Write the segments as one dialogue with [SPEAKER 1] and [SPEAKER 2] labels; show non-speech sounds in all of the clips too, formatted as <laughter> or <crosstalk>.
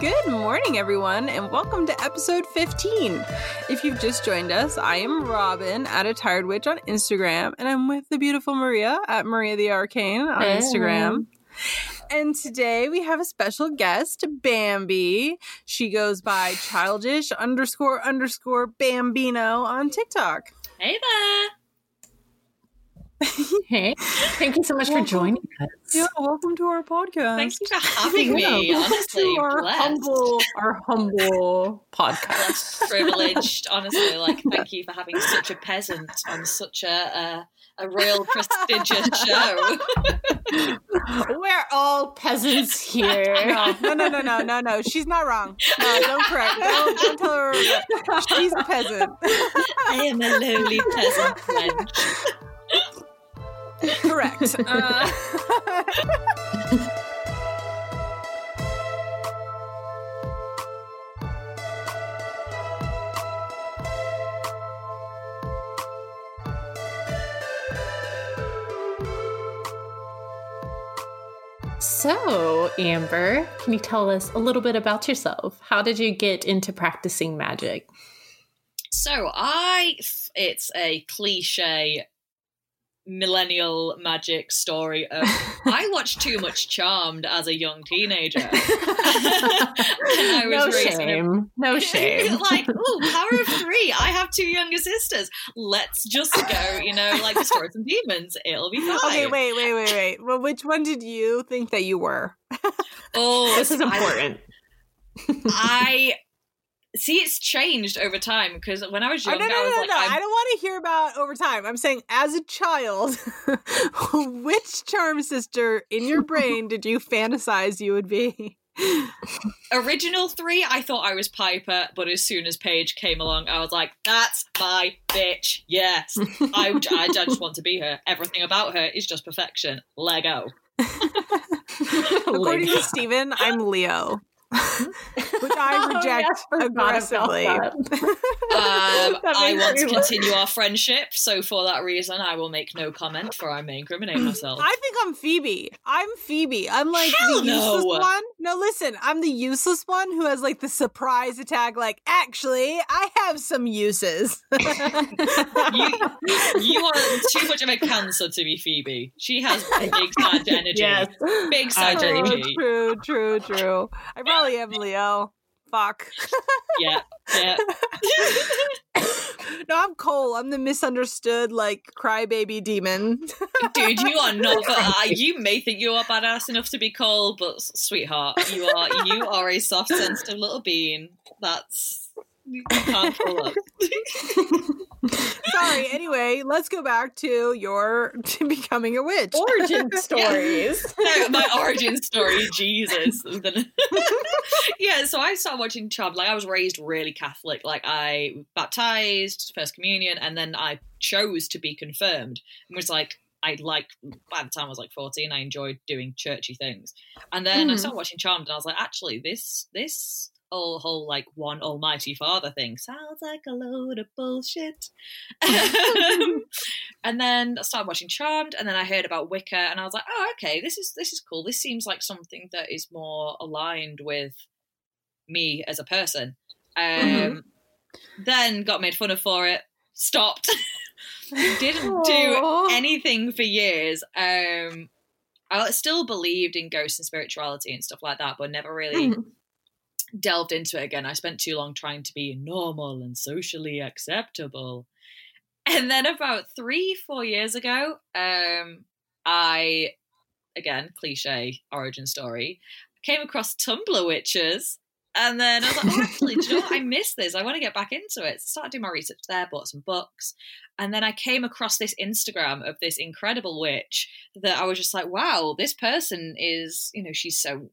[SPEAKER 1] Good morning, everyone, and welcome to episode 15. If you've just joined us, I am Robin at a tired witch on Instagram, and I'm with the beautiful Maria at Maria the Arcane on
[SPEAKER 2] Hey.
[SPEAKER 1] Instagram. And today we have a special guest, Bambi. She goes by childish underscore underscore Bambino on TikTok.
[SPEAKER 3] Hey there.
[SPEAKER 2] Hey, thank you so much for joining us.
[SPEAKER 1] Yeah, welcome to our podcast.
[SPEAKER 3] Thank you for <laughs> having me.
[SPEAKER 2] Yeah.
[SPEAKER 3] Honestly,
[SPEAKER 2] to our
[SPEAKER 3] blessed.
[SPEAKER 2] humble, our humble podcast.
[SPEAKER 3] Blessed, privileged. Honestly, <laughs> like thank you for having such a peasant on such a a, a real prestigious show. <laughs>
[SPEAKER 2] We're all peasants here.
[SPEAKER 1] No, no, no, no, no, no, no. She's not wrong. No, don't correct. Don't, don't tell her. She's a peasant.
[SPEAKER 3] I am a lowly peasant wench.
[SPEAKER 1] Correct. <laughs> Uh, <laughs>
[SPEAKER 2] So, Amber, can you tell us a little bit about yourself? How did you get into practicing magic?
[SPEAKER 3] So I, it's a cliche millennial magic story of <laughs> I watched too much Charmed as a young teenager. <laughs> <laughs> And I was
[SPEAKER 2] no
[SPEAKER 3] raised in a
[SPEAKER 2] shame. No shame.
[SPEAKER 3] like, oh, power of three. I have two younger sisters. Let's just go, you know, like destroy some demons. It'll be fine.
[SPEAKER 1] okay, wait, wait, wait, wait. Well, which one did you think that you were?
[SPEAKER 3] Oh,
[SPEAKER 2] This is
[SPEAKER 3] I-
[SPEAKER 2] important.
[SPEAKER 3] I, see it's changed over time because when I was
[SPEAKER 1] Oh, no, no,
[SPEAKER 3] I was
[SPEAKER 1] no,
[SPEAKER 3] like,
[SPEAKER 1] no.
[SPEAKER 3] I'm-
[SPEAKER 1] I don't want to hear about over time. I'm saying, as a child, <laughs> which charm sister in your brain did you fantasize you would be?
[SPEAKER 3] original three, I thought I was Piper, but as soon as Paige came along, I was like, that's my bitch. Yes. I, I just <laughs> want to be her. Everything about her is just perfection. Lego.
[SPEAKER 1] According to Steven, I'm Leo. Which I reject <laughs>
[SPEAKER 2] Oh, yeah, I forgot about
[SPEAKER 1] aggressively.
[SPEAKER 2] that. <laughs>
[SPEAKER 3] Um, I want to
[SPEAKER 2] laugh.
[SPEAKER 3] continue our friendship, so for that reason, I will make no comment, for I may incriminate myself.
[SPEAKER 1] I think I'm Phoebe. I'm Phoebe. I'm like
[SPEAKER 3] Hell
[SPEAKER 1] the useless
[SPEAKER 3] no.
[SPEAKER 1] one. No, listen, I'm the useless one who has like the surprise attack. Like, actually, I have some uses.
[SPEAKER 3] you, you <laughs> are too much of a cancer to be Phoebe. She has big sad energy.
[SPEAKER 2] Yes.
[SPEAKER 3] Big
[SPEAKER 2] I
[SPEAKER 3] sad
[SPEAKER 2] agree.
[SPEAKER 3] energy.
[SPEAKER 1] true, true, true. I probably am Leo. Fuck.
[SPEAKER 3] Yeah, yeah. <laughs>
[SPEAKER 1] no, I'm Cole. I'm the misunderstood, like crybaby demon.
[SPEAKER 3] Dude, you are not. <laughs> Uh, you may think you are badass enough to be Cole, but sweetheart, you are you are a soft, sensitive little bean. That's you can't fool us.
[SPEAKER 1] Sorry. Anyway, let's go back to your to becoming a witch.
[SPEAKER 2] Origin <laughs> stories.
[SPEAKER 3] No, my origin story, Jesus. <laughs> <laughs> yeah, so I started watching Chubb. Like I was raised really Catholic. Like I baptized, first communion, and then I chose to be confirmed. And was like, I like by the time I was like fourteen, I enjoyed doing churchy things. And then I
[SPEAKER 1] Mhm.
[SPEAKER 3] started watching Charmed, and I was like, actually, this this whole whole like one Almighty Father thing sounds like a load of bullshit. Um, <laughs> <laughs> and then I started watching Charmed, and then I heard about Wicca, and I was like, oh, okay, this is this is cool. This seems like something that is more aligned with me as a person. Um,
[SPEAKER 1] Mhm.
[SPEAKER 3] Then got made fun of for it. Stopped. <laughs> Didn't do anything for years. Um, I still believed in ghosts and spirituality and stuff like that, but never really
[SPEAKER 1] Mhm.
[SPEAKER 3] Delved into it again. I spent too long trying to be normal and socially acceptable. And then about three, four years ago, um, I, again, cliche origin story, came across Tumblr witches. And then I was like, oh, actually, do you know? I miss this. I want to get back into it. So started doing my research there, bought some books. And then I came across this Instagram of this incredible witch that I was just like, wow, this person is, you know, she's so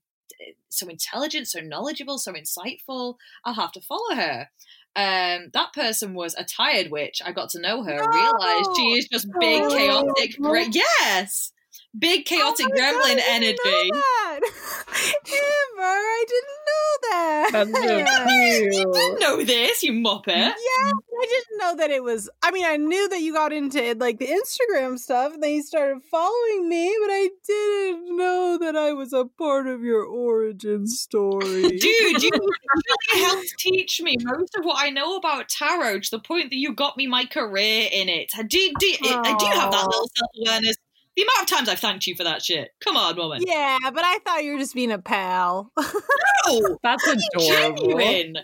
[SPEAKER 3] so intelligent, so knowledgeable, so insightful. I'll have to follow her. Um, that person was a tired witch. I got to know her and realized she is just big,
[SPEAKER 2] No.
[SPEAKER 3] chaotic. Gra- yes, big, chaotic
[SPEAKER 1] Oh my God,
[SPEAKER 3] gremlin
[SPEAKER 1] I didn't
[SPEAKER 3] energy.
[SPEAKER 1] know that. <laughs> Amber, I didn't know that.
[SPEAKER 2] That's so <laughs>
[SPEAKER 3] You
[SPEAKER 2] cute.
[SPEAKER 3] didn't know this, you muppet.
[SPEAKER 1] Yeah, I didn't know that it was. I mean, I knew that you got into like the Instagram stuff, and then you started following me, but I didn't know that I was a part of your origin story. <laughs>
[SPEAKER 3] Dude, you <laughs> really helped teach me most of what I know about tarot to the point that you got me my career in it. I do, do, I do have that little self awareness. The amount of times I've thanked you for that shit. Come on, woman.
[SPEAKER 1] yeah, but I thought you were just being a pal.
[SPEAKER 3] No, <laughs> <laughs>
[SPEAKER 2] That's adorable.
[SPEAKER 3] genuine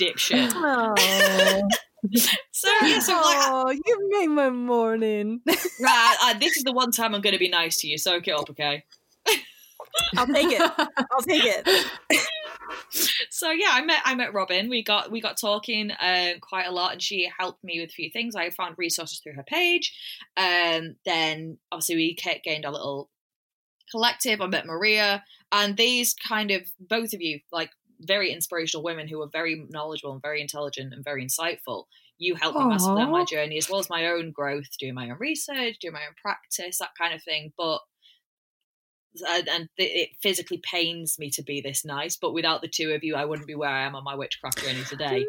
[SPEAKER 3] dipshit.
[SPEAKER 1] oh, <laughs>
[SPEAKER 3] So yeah, so like,
[SPEAKER 1] oh, you made my morning.
[SPEAKER 3] right, I, this is the one time I'm going to be nice to you. Soak it up, okay?
[SPEAKER 1] I'll take it. I'll take it.
[SPEAKER 3] So yeah, I met I met Robin. We got we got talking uh, quite a lot, and she helped me with a few things. I found resources through her page. Um, then obviously we ca- gained a little collective. I met Maria, and these kind of both of you like very inspirational women who are very knowledgeable and very intelligent and very insightful. You helped me massively on my journey, as well as my own growth, doing my own research, doing my own practice, that kind of thing. But and, and it physically pains me to be this nice, but without the two of you, I wouldn't be where I am on my witchcraft journey today.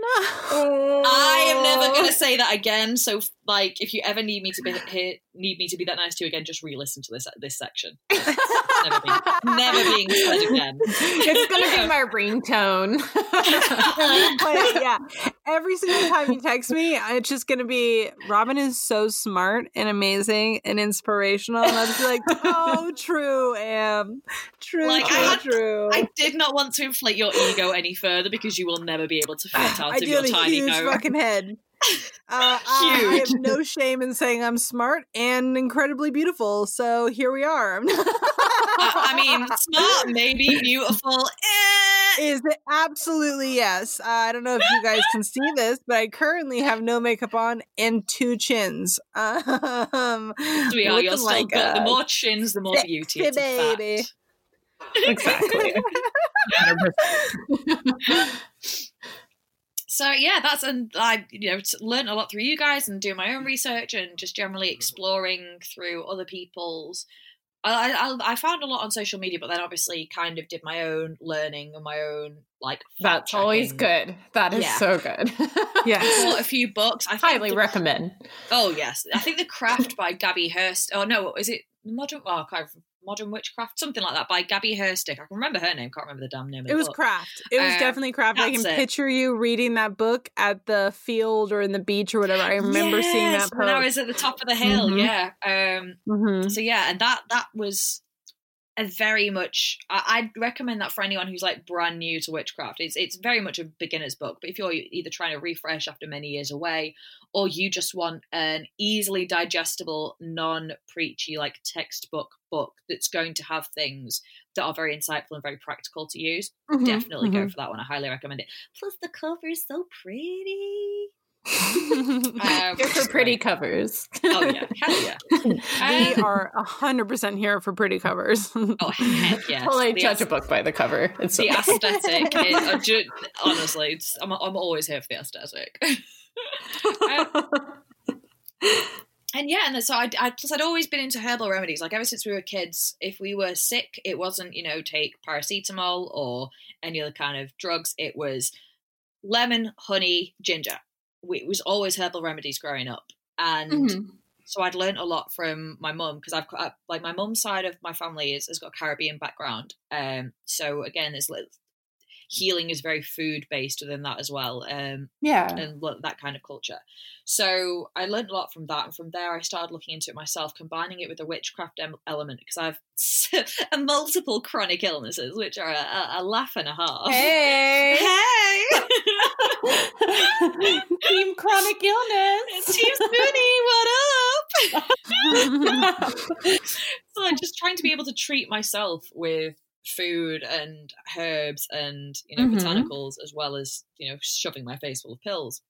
[SPEAKER 3] I am never oh. going to say that again. So, like, if you ever need me to be here, need me to be that nice to you again, just re-listen to this this section. <laughs> never being, never being said again.
[SPEAKER 2] It's gonna be my ringtone. <laughs>
[SPEAKER 1] But yeah, every single time you text me, it's just gonna be Robin is so smart and amazing and inspirational, and I'll just be like, "Oh, true, am true,
[SPEAKER 3] Like, I had-
[SPEAKER 1] true."
[SPEAKER 3] I did not want to inflate your ego any further because you will never be able to ah, fit out
[SPEAKER 1] I
[SPEAKER 3] of your tiny
[SPEAKER 1] huge fucking head. Uh, <laughs> I, I have no shame in saying I'm smart and incredibly beautiful. So here we are.
[SPEAKER 3] I, I mean, <laughs> smart, maybe beautiful. Eh.
[SPEAKER 1] Is it absolutely yes? Uh, I don't know if you guys can see this, but I currently have no makeup on and two chins. <laughs> Um,
[SPEAKER 3] Sweetheart, you're
[SPEAKER 1] looking
[SPEAKER 3] still
[SPEAKER 1] like
[SPEAKER 3] good. The more chins, the more beauty. It's a fact.
[SPEAKER 1] baby.
[SPEAKER 2] exactly. 100%.
[SPEAKER 3] so yeah that's and i you know learned a lot through you guys and doing my own research and just generally mm-hmm. exploring through other people's I, I, I found a lot on social media, but then obviously kind of did my own learning and my own like.
[SPEAKER 2] That's always good. That is
[SPEAKER 3] Yeah.
[SPEAKER 2] so good.
[SPEAKER 1] Yes. <laughs>
[SPEAKER 3] Bought a few books. I
[SPEAKER 2] Highly
[SPEAKER 3] the-
[SPEAKER 2] recommend.
[SPEAKER 3] Oh yes, I think the Craft by Gabby Hurst. Oh no, is it modern? Oh, modern witchcraft, something like that by Gabby Herstik. I can remember her name. Can't remember the damn name.
[SPEAKER 1] It was
[SPEAKER 3] book.
[SPEAKER 1] craft. It was
[SPEAKER 3] Um,
[SPEAKER 1] definitely craft. I can
[SPEAKER 3] it.
[SPEAKER 1] picture you reading that book at the field or in the beach or whatever. I remember seeing
[SPEAKER 3] Yes,
[SPEAKER 1] that
[SPEAKER 3] when I was at the top of the hill.
[SPEAKER 1] Mhm.
[SPEAKER 3] Yeah. Um.
[SPEAKER 1] Mhm.
[SPEAKER 3] So yeah, and that that was very much. I'd recommend that for anyone who's like brand new to witchcraft. It's it's very much a beginner's book. But if you're either trying to refresh after many years away, or you just want an easily digestible, non preachy like textbook book that's going to have things that are very insightful and very practical to use,
[SPEAKER 1] Mhm.
[SPEAKER 3] definitely go
[SPEAKER 1] Mhm.
[SPEAKER 3] for that one. I highly recommend it. Plus, the cover is so pretty. Um,
[SPEAKER 2] Good for pretty covers.
[SPEAKER 3] Oh yeah, hell yeah. <laughs>
[SPEAKER 1] we
[SPEAKER 3] Um,
[SPEAKER 1] are hundred percent here for pretty covers.
[SPEAKER 3] Oh <laughs> heck <laughs> yes.
[SPEAKER 2] Totally
[SPEAKER 3] The
[SPEAKER 2] judge a book by the cover. It's so
[SPEAKER 3] The aesthetic is uh, ju- honestly. It's, I'm I'm always here for the aesthetic. and yeah, and so I, I plus I'd always been into herbal remedies. Like ever since we were kids, if we were sick, it wasn't you know take paracetamol or any other kind of drugs. It was lemon, honey, ginger. It was always herbal remedies growing up, and
[SPEAKER 2] Mhm.
[SPEAKER 3] so I'd learned a lot from my mum because I've got like my mum's side of my family is, has got a Caribbean background. Um, so again, there's like, healing is very food based within that as well. Um,
[SPEAKER 2] Yeah.
[SPEAKER 3] and that kind of culture. So I learned a lot from that, and from there I started looking into it myself, combining it with the witchcraft em- element because I've <laughs> multiple chronic illnesses, which are a, a, a laugh and a half.
[SPEAKER 2] Hey. <laughs>
[SPEAKER 3] Hey!
[SPEAKER 2] Team chronic illness.
[SPEAKER 3] Team Spoonie, what up? <laughs> so I'm just trying to be able to treat myself with food and herbs and you know
[SPEAKER 2] Mhm.
[SPEAKER 3] botanicals as well as you know shoving my face full of pills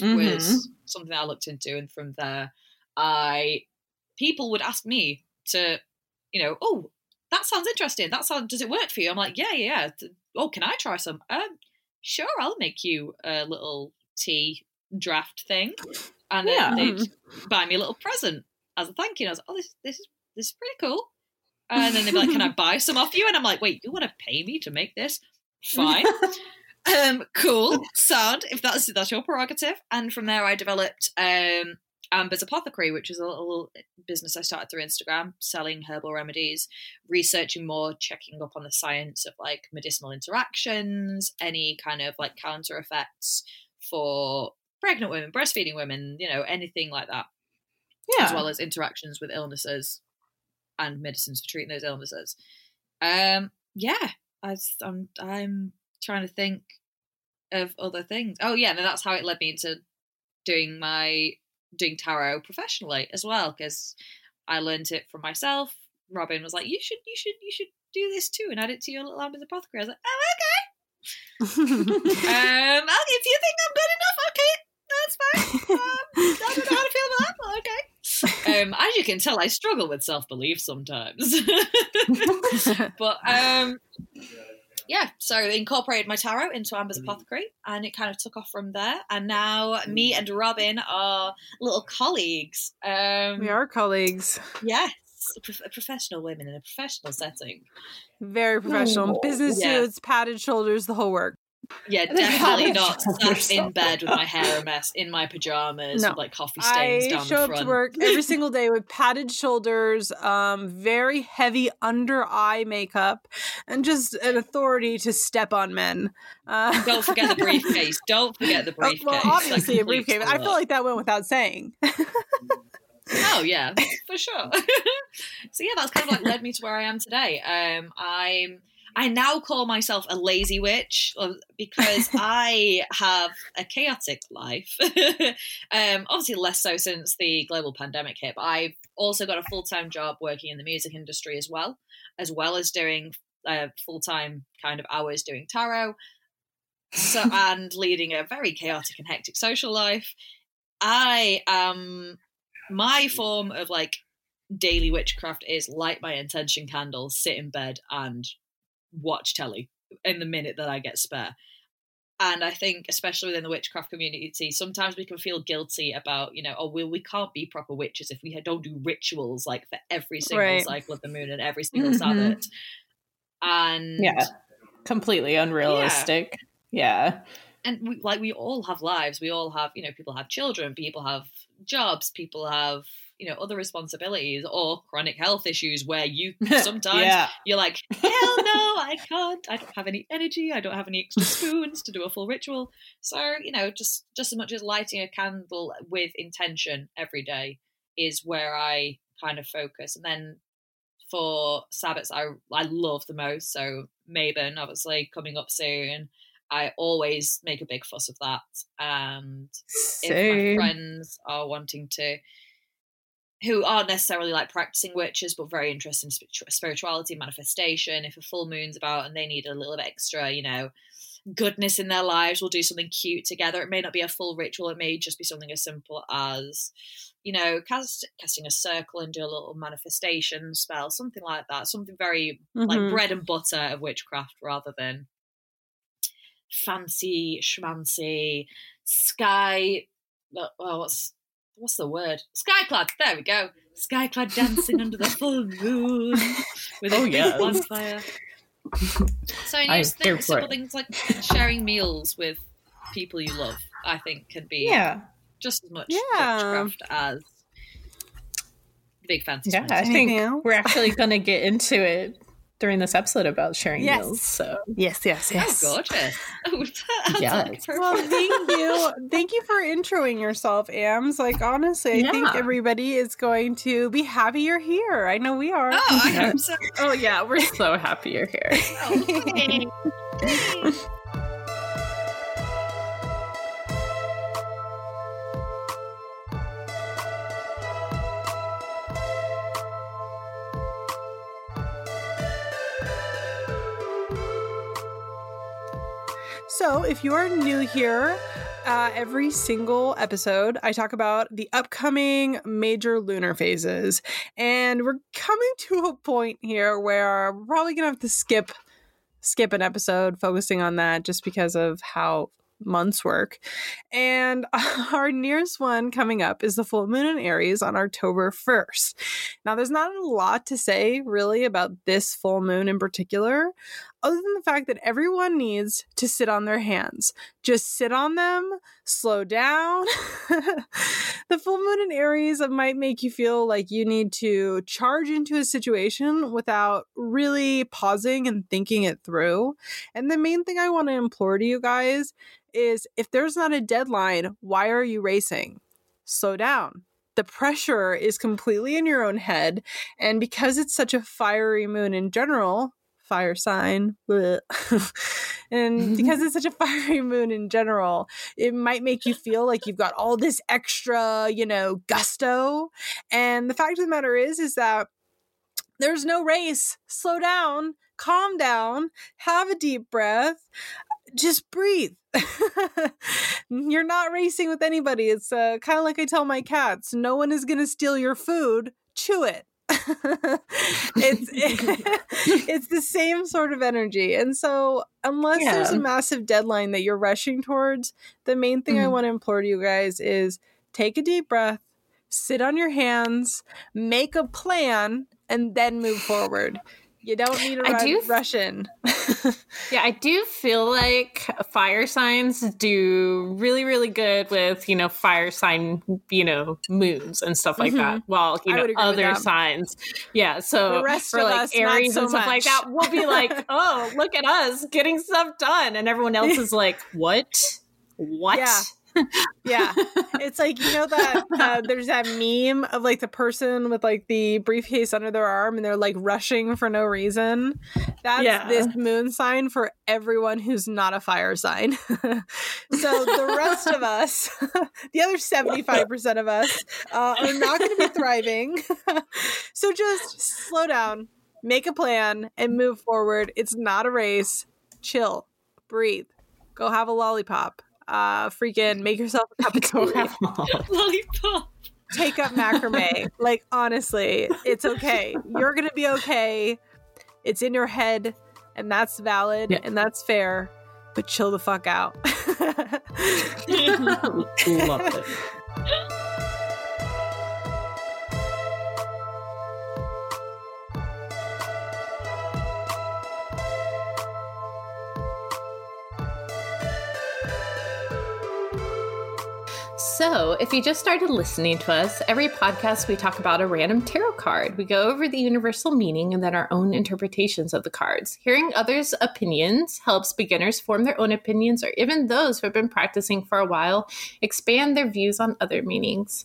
[SPEAKER 2] Mhm.
[SPEAKER 3] was something I looked into, and from there, I people would ask me to, you know, oh, that sounds interesting. That sounds does it work for you? I'm like, yeah, yeah. yeah. Oh, can I try some? Um, sure, I'll make you a little tea draft thing, and then
[SPEAKER 2] Yeah.
[SPEAKER 3] they'd <laughs> buy me a little present as a thank you. And I was like, oh, this this is this is pretty cool. And then they'd be like, can I <laughs> buy some off you? And I'm like, wait, you want to pay me to make this? Fine. <laughs> um, cool. Sound. If that's that's your prerogative. And from there, I developed um, Amber's Apothecary, which is a little business I started through Instagram, selling herbal remedies, researching more, checking up on the science of like medicinal interactions, any kind of like counter effects for pregnant women, breastfeeding women, you know, anything like that.
[SPEAKER 2] Yeah.
[SPEAKER 3] As well as interactions with illnesses and medicines for treating those illnesses. Um, yeah, I, I'm I'm trying to think of other things. Oh yeah, and that's how it led me into doing my doing tarot professionally as well because I learned it from myself. Robin was like, "You should, you should, you should do this too and add it to your little Amber's Apothecary." I was like, "Oh, okay." <laughs> um, if you think I'm good enough, okay, that's fine. Um, I don't know how to feel about that, but okay. Um, as you can tell, I struggle with self belief sometimes. <laughs> <laughs> but um, yeah, so incorporated my tarot into Amber's Apothecary, and it kind of took off from there. And now me and Robin are little colleagues. Um,
[SPEAKER 1] we are colleagues.
[SPEAKER 3] Yes, prof- professional women in a professional setting.
[SPEAKER 1] Very professional.
[SPEAKER 2] Oh,
[SPEAKER 1] Business
[SPEAKER 3] yeah.
[SPEAKER 1] suits, padded shoulders, the whole work.
[SPEAKER 3] Yeah, definitely not sat in bed with my <laughs> hair a mess, in my pajamas,
[SPEAKER 1] No.
[SPEAKER 3] with like coffee stains
[SPEAKER 1] I
[SPEAKER 3] down
[SPEAKER 1] show
[SPEAKER 3] the
[SPEAKER 1] up to work every <laughs> single day with padded shoulders, um, very heavy under eye makeup, and just an authority to step on men. Uh,
[SPEAKER 3] Don't forget the <laughs> briefcase. Don't forget the briefcase.
[SPEAKER 1] well, obviously a briefcase. I feel like that went without saying.
[SPEAKER 3] Oh yeah, for sure. so yeah, that's kind of like led me to where I am today. Um, I'm I now call myself a lazy witch uh, because <laughs> I have a chaotic life. <laughs> um, obviously, less so since the global pandemic hit. But I've also got a full time job working in the music industry as well, as well as doing uh, full time kind of hours doing tarot. So <laughs> and leading a very chaotic and hectic social life. I am my form of like daily witchcraft is light my intention candles, sit in bed, and watch telly in the minute that I get spare. And I think, especially within the witchcraft community, sometimes we can feel guilty about, you know, oh, well, we can't be proper witches if we don't do rituals like for every single
[SPEAKER 1] Right.
[SPEAKER 3] cycle of the moon and every single
[SPEAKER 2] Mhm.
[SPEAKER 3] Sabbath. And
[SPEAKER 2] Yeah. Completely unrealistic. Yeah.
[SPEAKER 3] and we, like we all have lives we all have you know people have children people have jobs people have you know other responsibilities or chronic health issues where you <laughs> sometimes
[SPEAKER 2] yeah.
[SPEAKER 3] you're like hell no i can't i don't have any energy i don't have any extra <laughs> spoons to do a full ritual so you know just just as much as lighting a candle with intention every day is where i kind of focus and then for Sabbats I I love the most. So Mabon, obviously coming up soon. I always make a big fuss of that. And if my friends are wanting to, who aren't necessarily like practicing witches, but very interested in spiritu- spirituality, manifestation, if a full moon's about and they need a little bit extra, you know, goodness in their lives, we'll do something cute together. It may not be a full ritual, it may just be something as simple as, you know, cast, casting a circle and do a little manifestation spell, something like that. Something very like
[SPEAKER 1] Mhm.
[SPEAKER 3] bread and butter of witchcraft rather than fancy schmancy sky oh what's what's the word skyclad there we go skyclad dancing under the full moon with a
[SPEAKER 2] Oh,
[SPEAKER 3] big
[SPEAKER 2] yes.
[SPEAKER 3] bonfire so you know,
[SPEAKER 2] I'm
[SPEAKER 3] just
[SPEAKER 2] here
[SPEAKER 3] think, simple
[SPEAKER 2] it.
[SPEAKER 3] things like sharing meals with people you love i think can be
[SPEAKER 2] Yeah.
[SPEAKER 3] just as much
[SPEAKER 1] Yeah.
[SPEAKER 3] witchcraft as big fancy
[SPEAKER 2] Yeah. I think we're actually going to get into it during this episode about sharing
[SPEAKER 1] Yes.
[SPEAKER 2] meals. So,
[SPEAKER 1] Yes, yes, yes.
[SPEAKER 3] Oh, gorgeous! Oh,
[SPEAKER 2] Yes. <laughs>
[SPEAKER 1] Well, thank you. Thank you for introing yourself, Ams. Like, honestly, I think everybody is going to be happy you're here. I know we are.
[SPEAKER 3] Oh, I hope so.
[SPEAKER 2] oh, yeah, we're so happy you're here.
[SPEAKER 3] Oh, <laughs>
[SPEAKER 1] So, if you are new here, uh, every single episode, I talk about the upcoming major lunar phases. And we're coming to a point here where we're probably going to have to skip skip an episode focusing on that just because of how month's work. And <laughs> our nearest one coming up is the full moon in Aries on October 1st. Now, there's not a lot to say really about this full moon in particular, other than the fact that everyone needs to sit on their hands. Just sit on them, slow down. <laughs> the full moon in Aries might make you feel like you need to charge into a situation without really pausing and thinking it through. And the main thing I want to implore to you guys is if there's not a deadline, why are you racing? Slow down the pressure is completely in your own head. And because it's such a fiery moon in general, fire sign. <laughs> and because it's such a <laughs> fiery moon in general, it might make you feel like you've got all this extra, you know, gusto. And the fact of the matter is, is that there's no race. Slow down, calm down, have a deep breath, just breathe. <laughs> You're not racing with anybody. It's uh, kind of like I tell my cats no one is going to steal your food, chew it. <laughs> it's it, <laughs> it's the same sort of energy. And so unless yeah. there's a massive deadline that you're rushing towards, the main thing mm-hmm. I want to implore to you guys is take a deep breath, sit on your hands, make a plan, and then move forward. You don't need to I do, rush in. <laughs>
[SPEAKER 2] yeah, I do feel like fire signs do really, really good with, you know, fire sign, you know, moons and stuff like mm-hmm. that. While, you know, other signs. Yeah. So the rest for like us, Aries so and stuff much. like that, we'll be like, <laughs> oh, look at us getting stuff done. And everyone else <laughs> is like, what? What?
[SPEAKER 1] Yeah yeah, it's like you know that uh, <laughs> there's that meme of like the person with like the briefcase under their arm and they're like rushing for no reason. That's yeah. this moon sign for everyone who's not a fire sign. <laughs> so the rest of us, <laughs> the other seventy five percent of us, uh, are not going to be thriving. so just slow down, make a plan, and move forward. It's not a race. Chill, breathe, go have a lollipop uh freaking make yourself a cup of <laughs> tea. <laughs>
[SPEAKER 3] Lollipop.
[SPEAKER 1] Take up macrame. like honestly, it's okay. You're gonna be okay. It's in your head, and that's valid yeah. and that's fair. But chill the fuck out. <laughs> Love it.
[SPEAKER 2] So, if you just started listening to us, every podcast we talk about a random tarot card. We go over the universal meaning and then our own interpretations of the cards. Hearing others' opinions helps beginners form their own opinions, or even those who have been practicing for a while expand their views on other meanings.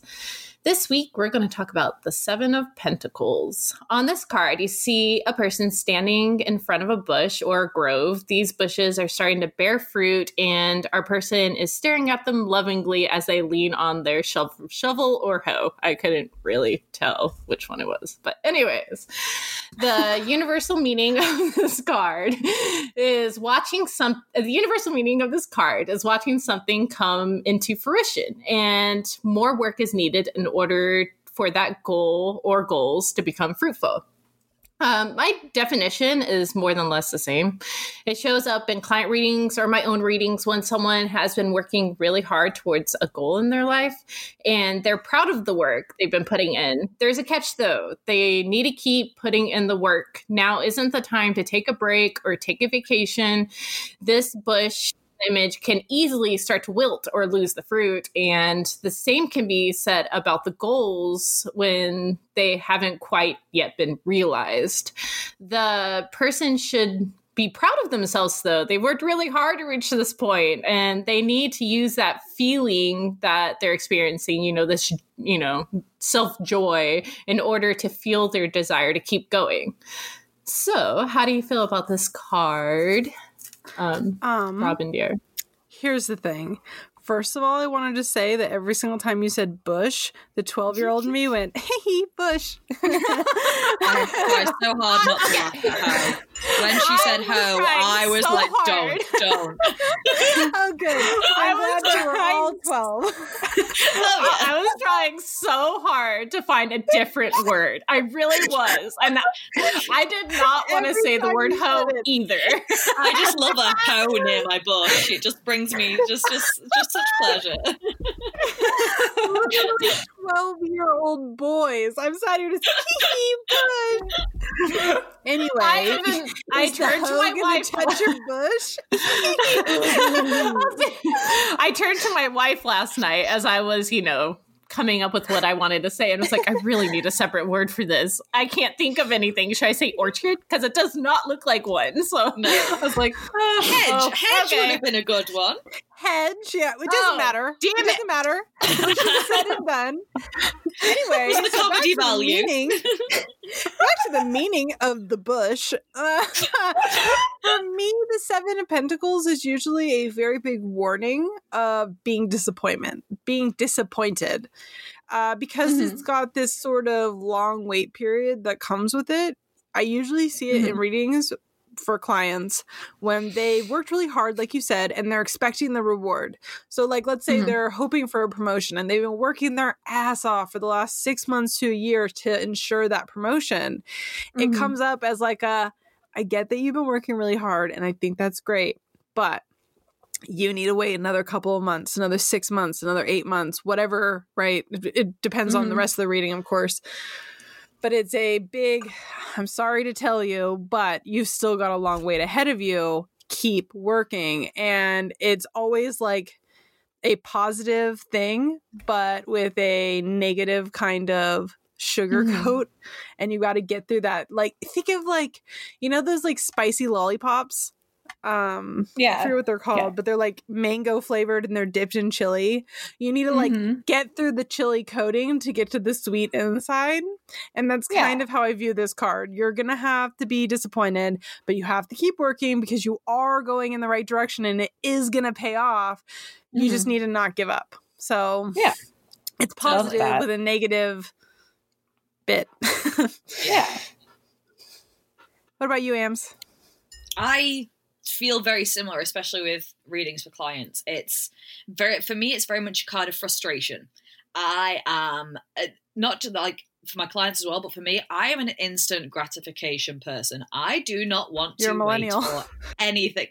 [SPEAKER 2] This week, we're going to talk about the Seven of Pentacles. On this card, you see a person standing in front of a bush or a grove. These bushes are starting to bear fruit, and our person is staring at them lovingly as they lean on their shovel, or hoe. I couldn't really tell which one it was. But, anyways, the <laughs> universal meaning of this card is watching some, the universal meaning of this card is watching something come into fruition, and more work is needed in order for that goal or goals to become fruitful. Um, my definition is more than less the same. It shows up in client readings or my own readings when someone has been working really hard towards a goal in their life and they're proud of the work they've been putting in. There's a catch though. They need to keep putting in the work. Now isn't the time to take a break or take a vacation. This bush image can easily start to wilt or lose the fruit. And the same can be said about the goals when they haven't quite yet been realized. The person should be proud of themselves though they worked really hard to reach this point and they need to use that feeling that they're experiencing you know this you know self joy in order to feel their desire to keep going so how do you feel about this card um, um Robin Dear.
[SPEAKER 1] Here's the thing. First of all, I wanted to say that every single time you said Bush, the 12 year old me <laughs> went, <laughs> hey, Bush. <laughs>
[SPEAKER 3] I tried so hard not to laugh when she said
[SPEAKER 2] I
[SPEAKER 3] ho, I was
[SPEAKER 2] so
[SPEAKER 3] like,
[SPEAKER 2] hard.
[SPEAKER 3] don't, <laughs> <laughs> don't. <laughs>
[SPEAKER 1] oh, good.
[SPEAKER 2] I
[SPEAKER 1] I'm
[SPEAKER 2] was
[SPEAKER 1] glad we were all 12.
[SPEAKER 3] Oh,
[SPEAKER 2] I was trying so hard to find a different word. I really was. And I did not want to say the word
[SPEAKER 1] you
[SPEAKER 2] hoe
[SPEAKER 1] it.
[SPEAKER 2] either.
[SPEAKER 3] I just love a hoe near my bush. It just brings me just just just such pleasure.
[SPEAKER 1] Literally 12 year old boys. I'm sat here to hee bush. Anyway,
[SPEAKER 2] I even I turned to my wife.
[SPEAKER 1] touch your <laughs> bush.
[SPEAKER 2] I turned to my wife last night as I was, you know, coming up with what I wanted to say, and was like, I really need a separate word for this. I can't think of anything. Should I say orchard? Because it does not look like one. So
[SPEAKER 3] No.
[SPEAKER 2] I was like, oh,
[SPEAKER 3] Hedge,
[SPEAKER 2] oh,
[SPEAKER 3] hedge would have been a good one.
[SPEAKER 1] Hedge, yeah, it doesn't
[SPEAKER 2] Oh,
[SPEAKER 1] matter.
[SPEAKER 2] damn
[SPEAKER 1] it doesn't matter. Which is said and <laughs> done. Anyway,
[SPEAKER 3] What's the
[SPEAKER 1] so back to the meaning- <laughs> back to the meaning of the bush. Uh, <laughs> for me, the Seven of Pentacles is usually a very big warning of being disappointment, being disappointed, uh, because
[SPEAKER 2] Mhm.
[SPEAKER 1] it's got this sort of long wait period that comes with it. I usually see it in readings for clients when they worked really hard, like you said, and they're expecting the reward. So, like, let's say
[SPEAKER 2] Mhm.
[SPEAKER 1] they're hoping for a promotion and they've been working their ass off for the last six months to a year to ensure that promotion. It
[SPEAKER 2] Mhm.
[SPEAKER 1] comes up as like a, I get that you've been working really hard, and I think that's great, but you need to wait another couple of months, another six months, another eight months, whatever, right? It, it depends on the
[SPEAKER 2] Mhm.
[SPEAKER 1] rest of the reading, of course. But it's a big, I'm sorry to tell you, but you've still got a long wait ahead of you. Keep working. And it's always like a positive thing, but with a negative kind of sugarcoat. Mm-hmm. And you got to get through that. Like, think of like, you know, those like spicy lollipops? Um, yeah I
[SPEAKER 2] Yeah.
[SPEAKER 1] forget what they're called,
[SPEAKER 2] Yeah.
[SPEAKER 1] but they're like mango flavored and they're dipped in chili. You need to like
[SPEAKER 2] Mhm.
[SPEAKER 1] get through the chili coating to get to the sweet inside. And that's
[SPEAKER 2] Yeah.
[SPEAKER 1] kind of how I view this card. You're going to have to be disappointed, but you have to keep working because you are going in the right direction and it is going to pay off. You just need to not give up. So,
[SPEAKER 2] Yeah.
[SPEAKER 1] it's positive with a negative bit. <laughs>
[SPEAKER 2] Yeah.
[SPEAKER 1] what about you, Ams?
[SPEAKER 3] I feel very similar, especially with readings for clients. It's very for me. It's very much a card of frustration. I am uh, not to like for my clients as well, but for me, I am an instant gratification person. I do not want
[SPEAKER 1] You're
[SPEAKER 3] to
[SPEAKER 1] millennial.
[SPEAKER 3] wait for <laughs> anything.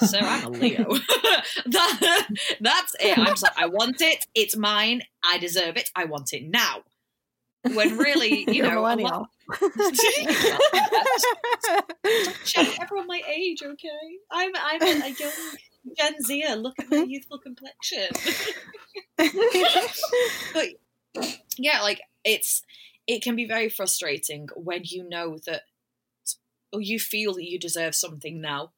[SPEAKER 3] So I'm a Leo. <laughs> <laughs> that, that's it. I'm just like, I want it. It's mine. I deserve it. I want it now. When really, <laughs> you know,
[SPEAKER 1] millennial.
[SPEAKER 3] Check <laughs> everyone my age, okay? I'm I'm a, young Gen Zer. Look at my <laughs> youthful complexion. but yeah, like it's it can be very frustrating when you know that or you feel that you deserve something now,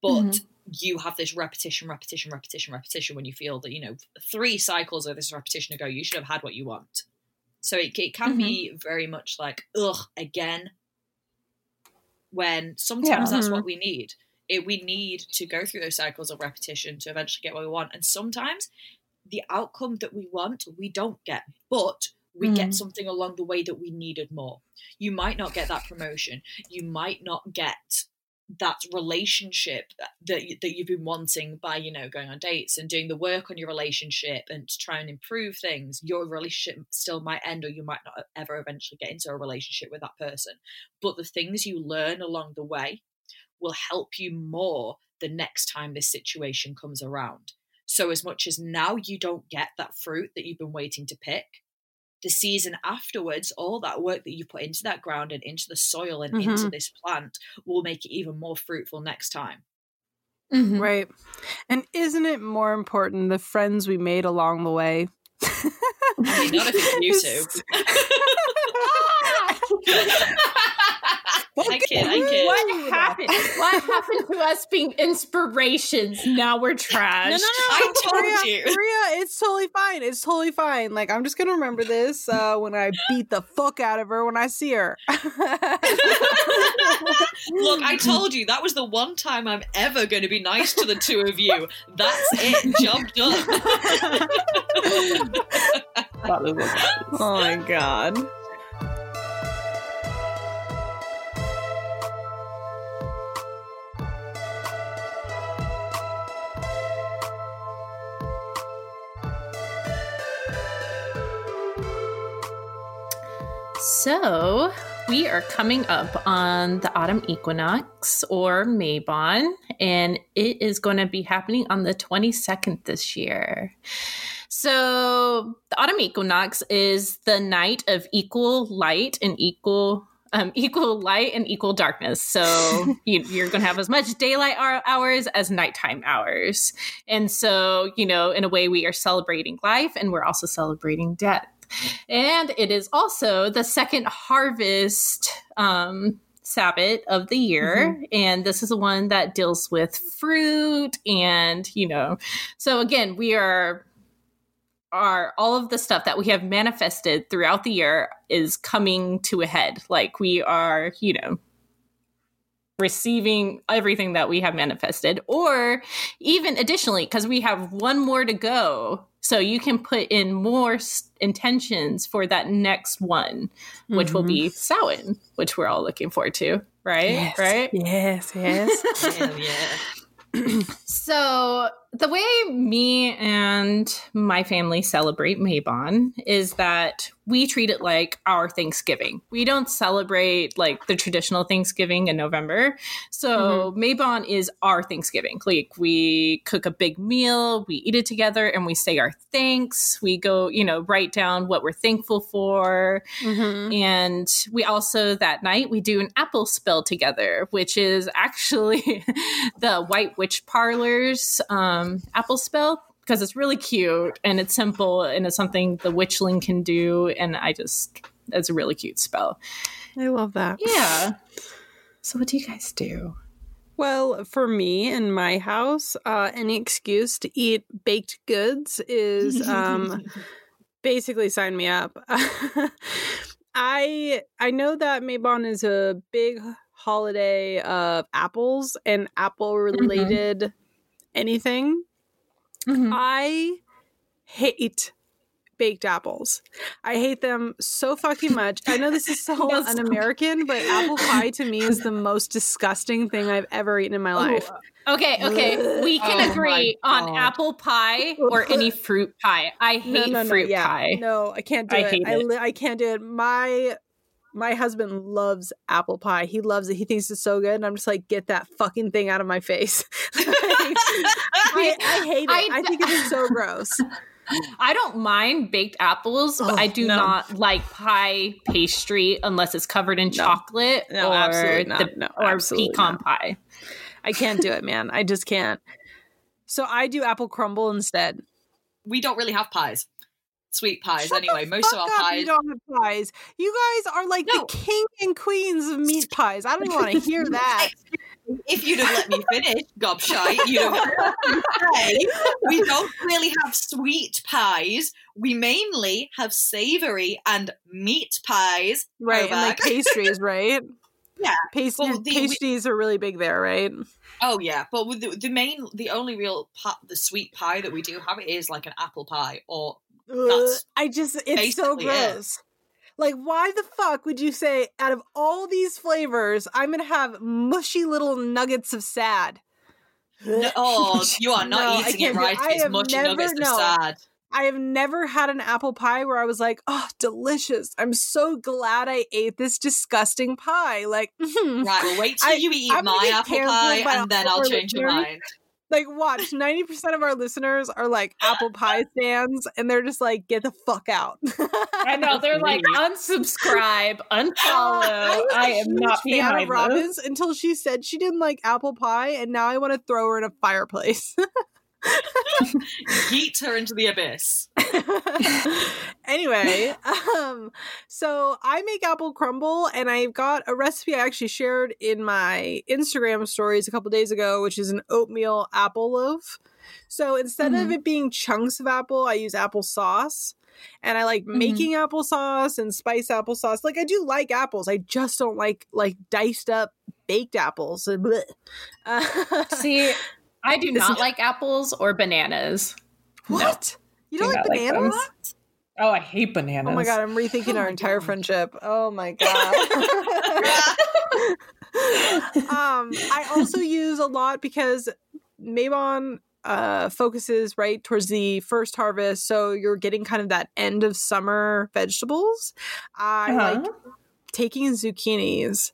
[SPEAKER 3] but
[SPEAKER 2] Mhm.
[SPEAKER 3] you have this repetition, repetition, repetition, repetition when you feel that, you know, three cycles of this repetition ago, you should have had what you want. So it, it can be very much like, ugh, again. When sometimes
[SPEAKER 2] Yeah.
[SPEAKER 3] that's what we need. It, we need to go through those cycles of repetition to eventually get what we want. And sometimes the outcome that we want, we don't get, but we get
[SPEAKER 2] Mhm.
[SPEAKER 3] something along the way that we needed more. You might not get that promotion. You might not get that relationship that that you've been wanting by you know going on dates and doing the work on your relationship and to try and improve things your relationship still might end or you might not ever eventually get into a relationship with that person. But the things you learn along the way will help you more the next time this situation comes around. So as much as now you don't get that fruit that you've been waiting to pick the season afterwards, all that work that you put into that ground and into the soil and into
[SPEAKER 1] Mhm.
[SPEAKER 3] this plant will make it even more fruitful next time.
[SPEAKER 2] Mhm.
[SPEAKER 1] Right. And isn't it more important the friends we made along the way?
[SPEAKER 3] I mean, not if it's you two. <laughs> <laughs> <laughs> I kid, I kid.
[SPEAKER 2] What happened? What happened to us being inspirations? Now we're trash. <laughs>
[SPEAKER 1] No, no, no.
[SPEAKER 3] I told
[SPEAKER 1] Maria,
[SPEAKER 3] you.
[SPEAKER 1] Maria, it's totally fine. It's totally fine. Like I'm just gonna remember this uh, when I beat the fuck out of her when I see her. <laughs>
[SPEAKER 3] Look, I told you that was the one time I'm ever going to be nice to the two of you. That's it. Job done. <laughs>
[SPEAKER 1] oh my god.
[SPEAKER 2] So, we are coming up on the autumn equinox or Mabon, and it is going to be happening on the 22nd this year. So, the autumn equinox is the night of equal light and equal um, <laughs> equal light and equal darkness. So <laughs> you, are going to have as much daylight hours as nighttime hours. And so, you know, in a way, we are celebrating life and we're also celebrating death. And it is also the second harvest um, Sabbath of the year. Mm-hmm. And this is the one that deals with fruit and, you know, so again, we are are all of the stuff that we have manifested throughout the year is coming to a head. Like we are, you know, receiving everything that we have manifested, or even additionally, because we have one more to go. So you can put in more intentions for that next one, which mm-hmm. will be mm-hmm. Samhain, which we're all looking forward to, right?
[SPEAKER 1] Yes.
[SPEAKER 2] Right?
[SPEAKER 1] Yes, yes. <laughs>
[SPEAKER 3] yeah. <clears throat>
[SPEAKER 2] so the way me and my family celebrate Mabon is that we treat it like our Thanksgiving. We don't celebrate like the traditional Thanksgiving in November. So mm-hmm. Mabon is our Thanksgiving. Like we cook a big meal, we eat it together, and we say our thanks. We go, you know, write down what we're thankful for. Mm-hmm. And we also that night we do an apple spell together, which is actually <laughs> the White Witch Parlors. Um, um, apple spell because it's really cute and it's simple and it's something the witchling can do. And I just, it's a really cute spell.
[SPEAKER 1] I love that.
[SPEAKER 2] Yeah. So, what do you guys do?
[SPEAKER 1] Well, for me in my house, uh, any excuse to eat baked goods is <laughs> um, basically sign me up. <laughs> I I know that Mabon is a big holiday of apples and apple related mm-hmm anything. Mm-hmm. I hate baked apples. I hate them so fucking much. I know this is so <laughs> un-American, but apple pie to me is the most disgusting thing I've ever eaten in my life.
[SPEAKER 2] Okay, okay. We can oh agree on apple pie or any fruit pie. I hate no, no, no, fruit
[SPEAKER 1] yeah.
[SPEAKER 2] pie.
[SPEAKER 1] No, I can't do I it. I, it. I can't do it. My my husband loves apple pie. He loves it. He thinks it's so good. And I'm just like, get that fucking thing out of my face. like, <laughs> I, I, hate it. I, I think it's so gross. <laughs>
[SPEAKER 2] I don't mind baked apples, but oh, I do no. not like pie pastry unless it's covered in no. chocolate no, or absolutely not. The, no, or pecan not. pie.
[SPEAKER 1] I can't do it, man. I just can't. So I do apple crumble instead.
[SPEAKER 3] We don't really have pies sweet pies Shut anyway. Most of our pies.
[SPEAKER 1] You don't have pies. You guys are like no. the king and queens of meat pies. I don't want to hear <laughs> that.
[SPEAKER 3] if you'd have let me finish, gobshite, you'd have <laughs> we don't really have sweet pies. We mainly have savory and meat pies.
[SPEAKER 1] Right, and like <laughs> pastries, right?
[SPEAKER 3] yeah.
[SPEAKER 1] Pastries, well, the, pastries we, are really big there, right?
[SPEAKER 3] Oh yeah, but with the, the main, the only real pie, the sweet pie that we do have is like an apple pie or
[SPEAKER 1] I just it's so gross. It. Like, why the fuck would you say out of all these flavors, I'm gonna have mushy little nuggets of sad?
[SPEAKER 3] No, <laughs> oh, you are not no, eating it right. It's mushy never, nuggets no, of sad.
[SPEAKER 1] I have never had an apple pie where I was like, "Oh, delicious! I'm so glad I ate this disgusting pie." Like, mm-hmm. <laughs>
[SPEAKER 3] right. Well, wait till I, you eat I'm my apple pie, and then I'll change your mind
[SPEAKER 1] like watch 90% of our listeners are like apple pie stands and they're just like get the fuck out.
[SPEAKER 2] I know they're like unsubscribe <laughs> unfollow I, I am not behind Robin's
[SPEAKER 1] until she said she didn't like apple pie and now i want to throw her in a fireplace <laughs>
[SPEAKER 3] Yeet her into the abyss. <laughs>
[SPEAKER 1] anyway, um, so I make apple crumble, and I've got a recipe I actually shared in my Instagram stories a couple days ago, which is an oatmeal apple loaf. So instead mm-hmm. of it being chunks of apple, I use apple sauce. And I like mm-hmm. making applesauce and spice applesauce. Like I do like apples. I just don't like like diced up baked apples.
[SPEAKER 2] Uh, <laughs> See, I do not like apples or bananas.
[SPEAKER 1] What? No, you don't do like bananas? Like
[SPEAKER 2] oh, I hate bananas.
[SPEAKER 1] Oh my god, I'm rethinking oh our entire god. friendship. Oh my <laughs> god. um, I also use a lot because Mabon uh focuses right towards the first harvest so you're getting kind of that end of summer vegetables i
[SPEAKER 2] Uh-huh.
[SPEAKER 1] like taking zucchinis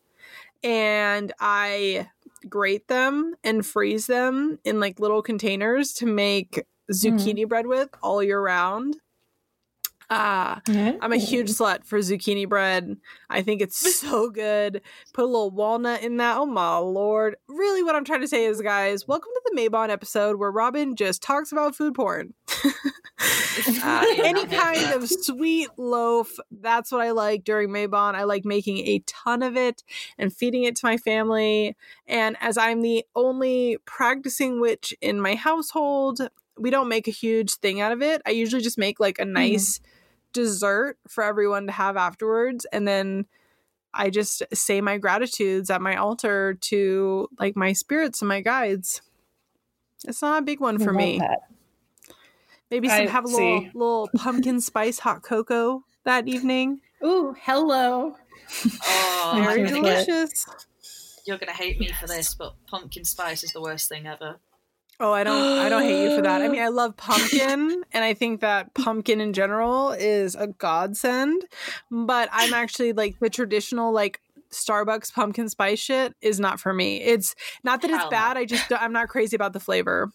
[SPEAKER 1] and i grate them and freeze them in like little containers to make mm-hmm. zucchini bread with all year round uh I'm a huge slut for zucchini bread. I think it's <laughs> so good. Put a little walnut in that. Oh my lord. Really, what I'm trying to say is, guys, welcome to the Mabon episode where Robin just talks about food porn. <laughs> Uh, <laughs> any kind of sweet loaf, that's what I like during Mabon. I like making a ton of it and feeding it to my family. And as I'm the only practicing witch in my household, we don't make a huge thing out of it. I usually just make like a nice dessert for everyone to have afterwards and then I just say my gratitudes at my altar to like my spirits and my guides. It's not a big one for me. Maybe some have a little
[SPEAKER 2] see.
[SPEAKER 1] little pumpkin spice hot cocoa that evening.
[SPEAKER 2] Ooh, hello.
[SPEAKER 3] Oh,
[SPEAKER 1] Very
[SPEAKER 3] I'm get-
[SPEAKER 1] delicious.
[SPEAKER 3] you're gonna hate me for this, but pumpkin spice is the worst thing ever.
[SPEAKER 1] Oh, I don't I don't hate you for that. I mean, I love <gasps> pumpkin and I think that pumpkin in general is a godsend, but I'm actually like the traditional like Starbucks pumpkin spice shit is not for me. It's not that it's bad, I just I'm not crazy about the flavor.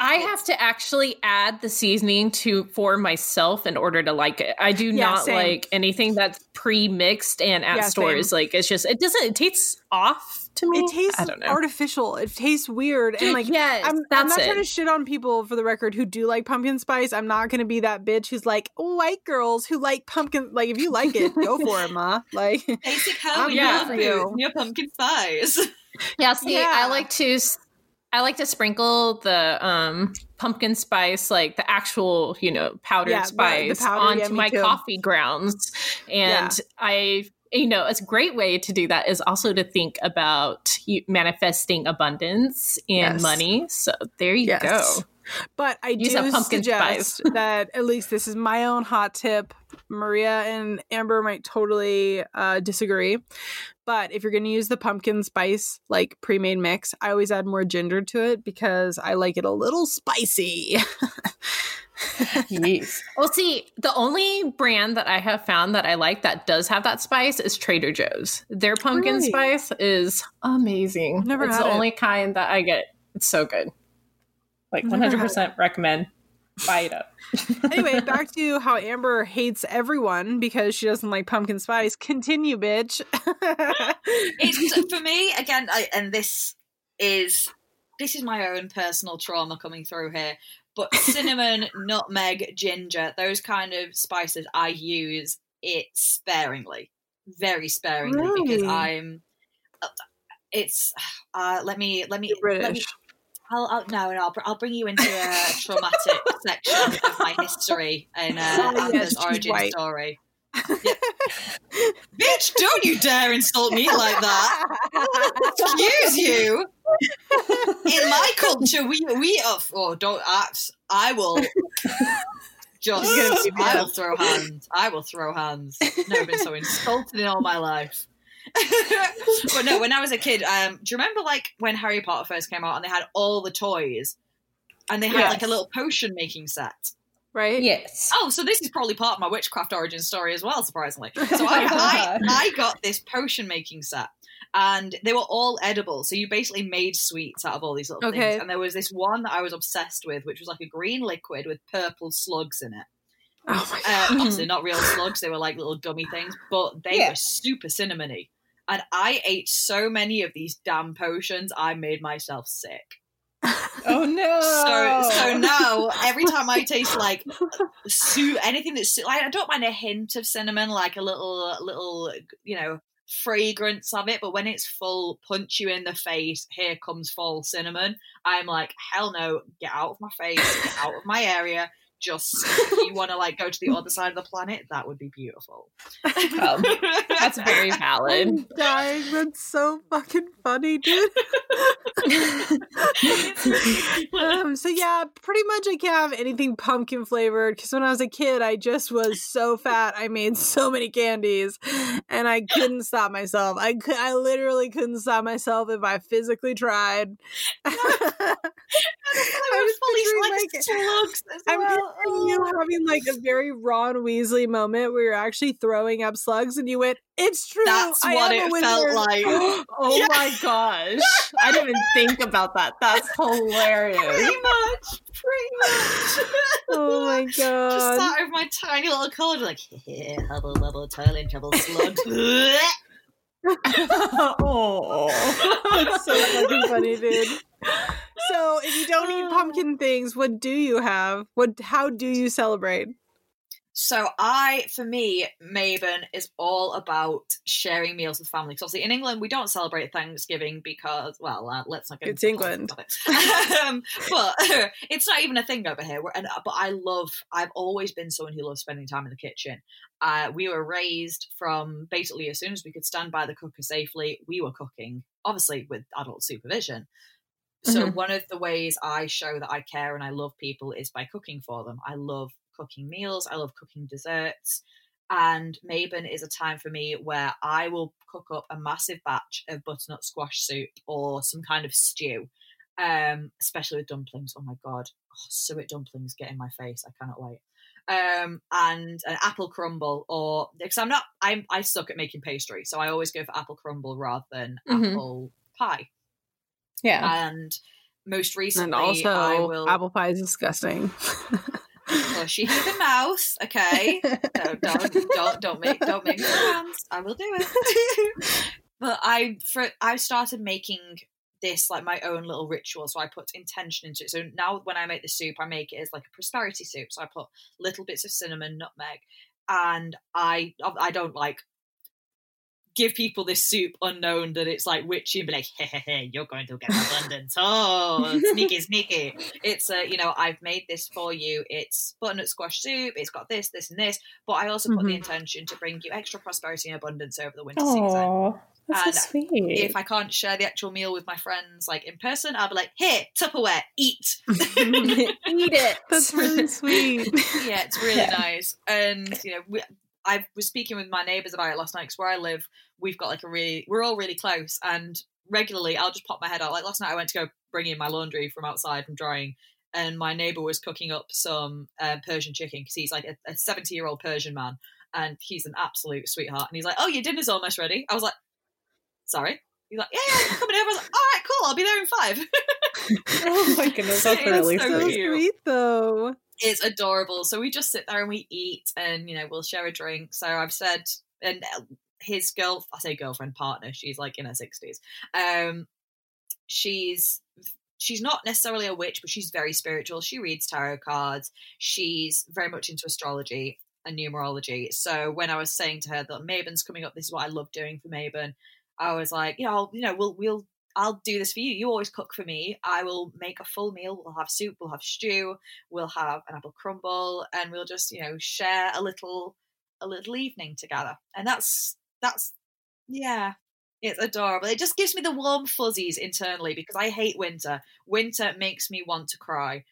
[SPEAKER 2] I have to actually add the seasoning to for myself in order to like it. I do
[SPEAKER 1] Yeah,
[SPEAKER 2] not
[SPEAKER 1] same.
[SPEAKER 2] like anything that's pre-mixed and at
[SPEAKER 1] Yeah,
[SPEAKER 2] stores. Like it's just it doesn't it tastes off to me.
[SPEAKER 1] It tastes
[SPEAKER 2] I don't know.
[SPEAKER 1] artificial. It tastes weird and like
[SPEAKER 2] yes,
[SPEAKER 1] I'm, I'm not
[SPEAKER 2] it.
[SPEAKER 1] trying to shit on people for the record who do like pumpkin spice. I'm not going to be that bitch who's like white girls who like pumpkin. Like if you like it, go for it, ma. <laughs> Like
[SPEAKER 3] Basic
[SPEAKER 1] I'm
[SPEAKER 3] Halloween
[SPEAKER 2] here
[SPEAKER 3] food,
[SPEAKER 1] for you.
[SPEAKER 3] your pumpkin spice.
[SPEAKER 2] Yeah, see,
[SPEAKER 1] Yeah.
[SPEAKER 2] I like to s- I like to sprinkle the um pumpkin spice, like the actual, you know, powdered
[SPEAKER 1] Yeah,
[SPEAKER 2] spice
[SPEAKER 1] powder,
[SPEAKER 2] onto
[SPEAKER 1] me
[SPEAKER 2] my
[SPEAKER 1] too.
[SPEAKER 2] coffee grounds. And I you know, a great way to do that is also to think about manifesting abundance and
[SPEAKER 1] Yes.
[SPEAKER 2] money. So there you
[SPEAKER 1] Yes.
[SPEAKER 2] go.
[SPEAKER 1] But I
[SPEAKER 2] Use
[SPEAKER 1] do
[SPEAKER 2] pumpkin
[SPEAKER 1] suggest <laughs> that at least this is my own hot tip. Maria and Amber might totally uh, disagree. But if you're going to use the pumpkin spice like pre-made mix, I always add more ginger to it because I like it a little spicy. <laughs>
[SPEAKER 2] Yes. Well, see, the only brand that I have found that I like that does have that spice is Trader Joe's. Their pumpkin
[SPEAKER 1] Really?
[SPEAKER 2] spice is amazing.
[SPEAKER 1] Never
[SPEAKER 2] it's
[SPEAKER 1] had
[SPEAKER 2] the
[SPEAKER 1] it.
[SPEAKER 2] only kind that I get. It's so good. Like
[SPEAKER 1] Never
[SPEAKER 2] 100% recommend. Buy it up. <laughs>
[SPEAKER 1] anyway, back to how Amber hates everyone because she doesn't like pumpkin spice. Continue, bitch. <laughs>
[SPEAKER 3] it's <laughs> for me again, I, and this is this is my own personal trauma coming through here. But cinnamon, nutmeg, ginger, those kind of spices, I use it sparingly, very sparingly, because I'm. uh, It's uh, let me let me
[SPEAKER 1] You're
[SPEAKER 3] let me
[SPEAKER 1] British.
[SPEAKER 3] I'll, I'll no, no, I'll, I'll bring you into a <laughs> traumatic section of my history and uh,
[SPEAKER 1] Oh, yes,
[SPEAKER 3] origin
[SPEAKER 1] white.
[SPEAKER 3] story. <laughs> Yeah. Bitch, don't you dare insult me like that. Excuse you. In my culture, we we oh, oh don't act. I will just I will throw hands. I will throw hands. Never been so insulted in all my life. But no, <laughs> when I was a kid, um, do you remember like when Harry Potter first came out and they had all the toys, and they had like a little potion making set.
[SPEAKER 1] right?
[SPEAKER 2] Yes.
[SPEAKER 3] Oh, so this is probably part of my witchcraft origin story as well, surprisingly. <laughs> So I, I, I got this potion making set, and they were all edible. So you basically made sweets out of all these little
[SPEAKER 1] Okay.
[SPEAKER 3] things. And there was this one that I was obsessed with, which was like a green liquid with purple slugs in it.
[SPEAKER 1] Oh my
[SPEAKER 3] Uh, obviously, not real slugs; they were like little gummy things, but they
[SPEAKER 2] Yeah.
[SPEAKER 3] were super cinnamony. And I ate so many of these damn potions, I made myself sick.
[SPEAKER 2] Oh no.
[SPEAKER 3] So so now every time I taste like su- anything that's like I don't mind a hint of cinnamon, like a little little you know fragrance of it, but when it's full, punch you in the face. Here comes fall cinnamon. I'm like hell no, get out of my face, get out of my area. Just <laughs> you want to like go to the other side of the planet, that would be beautiful.
[SPEAKER 2] Um, that's very <laughs> valid.
[SPEAKER 1] I'm dying. That's so fucking funny, dude. <laughs> um, so yeah, pretty much I can't have anything pumpkin flavored because when I was a kid, I just was so fat. I made so many candies, and I couldn't stop myself. I could, I literally couldn't stop myself if I physically tried.
[SPEAKER 3] I was fully like, slugs.
[SPEAKER 1] I'm picturing you having like a very Ron Weasley moment where you're actually throwing up slugs, and you went, "It's true."
[SPEAKER 3] That's
[SPEAKER 1] I
[SPEAKER 3] what it felt <gasps> like.
[SPEAKER 2] oh
[SPEAKER 3] Yeah.
[SPEAKER 2] my gosh. I didn't even think about that. That's <laughs> hilarious.
[SPEAKER 3] pretty much, pretty much. <laughs>
[SPEAKER 1] oh my gosh. <laughs>
[SPEAKER 3] Just
[SPEAKER 1] god!
[SPEAKER 3] sat over my tiny little corner, like, here, hubble, bubble, toilet trouble, slug.
[SPEAKER 2] oh.
[SPEAKER 1] That's so fucking funny, dude. So, if you don't eat pumpkin things, what do you have? What? How do you celebrate?
[SPEAKER 3] So I, for me, Mabon is all about sharing meals with family. Because obviously in England we don't celebrate Thanksgiving because, well, uh, let's not get
[SPEAKER 1] It's England.
[SPEAKER 3] it. <laughs> um, but <laughs> it's not even a thing over here. And but I love. I've always been someone who loves spending time in the kitchen. Uh, we were raised from basically as soon as we could stand by the cooker safely, we were cooking. Obviously with adult supervision. So
[SPEAKER 2] Mhm.
[SPEAKER 3] one of the ways I show that I care and I love people is by cooking for them. I love cooking meals. I love cooking desserts. And Mabon is a time for me where I will cook up a massive batch of butternut squash soup or some kind of stew, um, especially with dumplings. Oh my god, oh, suet dumplings get in my face. I cannot wait. Um, and an apple crumble, or because I'm not, I'm I suck at making pastry, so I always go for apple crumble rather than
[SPEAKER 2] Mhm.
[SPEAKER 3] apple pie.
[SPEAKER 2] Yeah.
[SPEAKER 3] And most recently,
[SPEAKER 1] And also,
[SPEAKER 3] I will.
[SPEAKER 1] apple pie is disgusting. <laughs>
[SPEAKER 3] Push you through the mouth, okay? don't, don't, don't, don't make, don't make hands. I will do it. <laughs> but I, for, I started making this like my own little ritual. So I put intention into it. So now when I make the soup, I make it as like a prosperity soup. So I put little bits of cinnamon, nutmeg, and I, I don't like give people this soup unknown that it's like witchy and be like, hey, hey, hey, you're going to get abundance. <laughs> Oh, sneaky, sneaky. It's a, you know, I've made this for you. It's butternut squash soup. It's got this, this, and this. But I also put the
[SPEAKER 1] Mhm.
[SPEAKER 3] intention to bring you extra prosperity and abundance over the winter season.
[SPEAKER 2] Oh, that's
[SPEAKER 3] And
[SPEAKER 2] so sweet.
[SPEAKER 3] If I can't share the actual meal with my friends, like in person, I'll be like, here, Tupperware, eat. <laughs> <laughs>
[SPEAKER 2] Eat it.
[SPEAKER 1] That's really sweet.
[SPEAKER 3] yeah, it's really
[SPEAKER 2] Yeah.
[SPEAKER 3] nice. And you know, we, I was speaking with my neighbours about it last night because where I live, we've got like a really, we're all really close, and regularly I'll just pop my head out. Like last night, I went to go bring in my laundry from outside from drying, and my neighbour was cooking up some uh, Persian chicken because he's like a seventy-year-old Persian man, and he's an absolute sweetheart. And he's like, "Oh, your dinner's almost ready." I was like, "Sorry." He's like, "Yeah, yeah, I'm coming over." I was like, "All right, cool. I'll be there in five. <laughs> <laughs>
[SPEAKER 2] oh my goodness, that's
[SPEAKER 3] It's
[SPEAKER 2] really
[SPEAKER 3] so
[SPEAKER 1] so
[SPEAKER 2] sweet.
[SPEAKER 1] sweet, though.
[SPEAKER 3] It's adorable. So we just sit there and we eat, and you know we'll share a drink. So I've said, and uh, his girl, I say girlfriend partner, she's like in her sixties. Um, she's she's not necessarily a witch, but she's very spiritual. She reads tarot cards. She's very much into astrology and numerology. So when I was saying to her that Mabon's coming up, this is what I love doing for Mabon. I was like, you know, I'll, you know, we'll we'll I'll do this for you. You always cook for me. I will make a full meal. We'll have soup, we'll have stew, we'll have an apple crumble, and we'll just, you know, share a little a little evening together. And that's that's yeah. It's adorable. It just gives me the warm fuzzies internally because I hate winter. Winter makes me want to cry.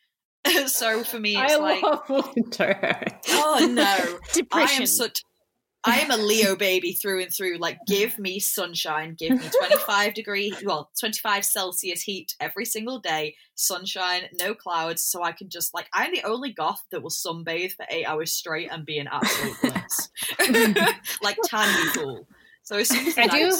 [SPEAKER 3] <laughs> so for me it's
[SPEAKER 2] I
[SPEAKER 3] like
[SPEAKER 2] love <laughs> winter.
[SPEAKER 3] oh no. I
[SPEAKER 1] Depression.
[SPEAKER 3] am such I am a Leo baby through and through. Like, give me sunshine, give me 25 degree, well, 25 Celsius heat every single day, sunshine, no clouds, so I can just, like, I'm the only goth that will sunbathe for eight hours straight and be an absolute bliss. <laughs> <laughs> like, tan cool. So as soon as the
[SPEAKER 2] I do.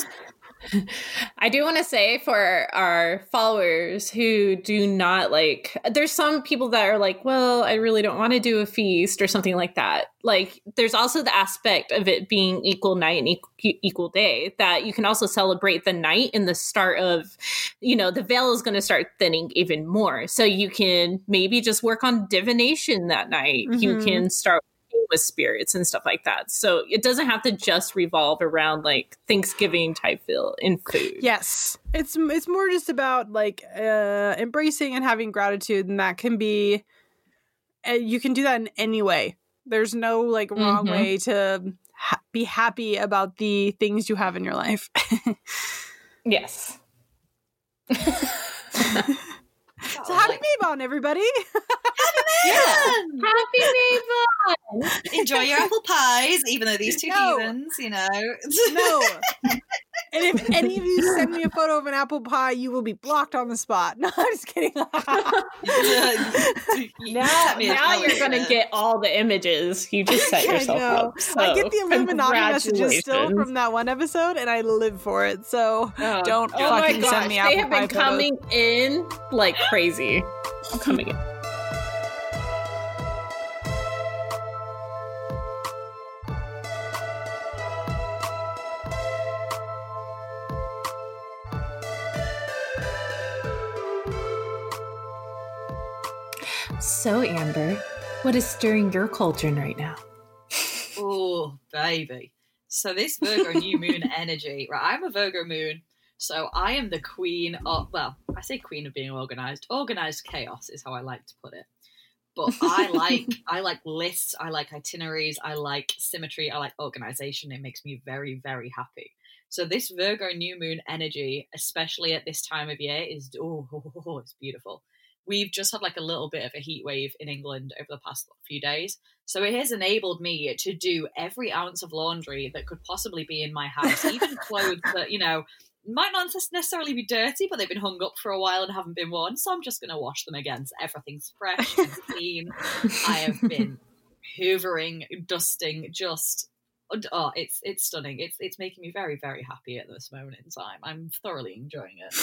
[SPEAKER 2] <laughs> I do want to say for our followers who do not like, there's some people that are like, well, I really don't want to do a feast or something like that. Like, there's also the aspect of it being equal night and equal, equal day that you can also celebrate the night and the start of, you know, the veil is going to start thinning even more. So you can maybe just work on divination that night. You
[SPEAKER 1] Mhm.
[SPEAKER 2] can start with spirits and stuff like that. So it doesn't have to just revolve around like Thanksgiving type feel in food.
[SPEAKER 1] Yes. It's it's more just about like uh embracing and having gratitude and that can be uh, you can do that in any way. There's no like wrong
[SPEAKER 2] Mhm.
[SPEAKER 1] way to ha- be happy about the things you have in your life. <laughs>
[SPEAKER 2] Yes. <laughs> <laughs>
[SPEAKER 1] so happy Mabon everybody.
[SPEAKER 3] Man!
[SPEAKER 2] Happy <laughs> Mabon!
[SPEAKER 3] Enjoy your apple pies, even though these two
[SPEAKER 1] No.
[SPEAKER 3] heathens, you know.
[SPEAKER 1] no. <laughs> And if <laughs> any of you send me a photo of an apple pie, you will be blocked on the spot. <laughs> No, I'm just kidding. <laughs>
[SPEAKER 2] now, now you're gonna get all the images. You just set yourself up. So,
[SPEAKER 1] I get the Illuminati messages still from that one episode, and I live for it. So oh. don't oh fucking send me apple pie.
[SPEAKER 2] They have been coming in like crazy. coming in. So, Amber, what is stirring your cauldron right now?
[SPEAKER 3] oh, baby. So, this Virgo new <laughs> moon energy, right? I'm a Virgo moon, so I am the queen of, well, I say queen of being organized. Organized chaos is how I like to put it. But I like <laughs> I like lists, I like itineraries, I like symmetry, I like organization. It makes me very, very happy. So this Virgo new moon energy, especially at this time of year, is oh, oh, <laughs> oh, it's beautiful we've just had like a little bit of a heat wave in England over the past few days. So it has enabled me to do every ounce of laundry that could possibly be in my house, even <laughs> clothes that, you know, might not necessarily be dirty, but they've been hung up for a while and haven't been worn. So I'm just going to wash them again. So everything's fresh and clean. I have been <laughs> hoovering, dusting, just oh, it's it's stunning. It's it's making me very very happy at this moment in time. I'm thoroughly enjoying it.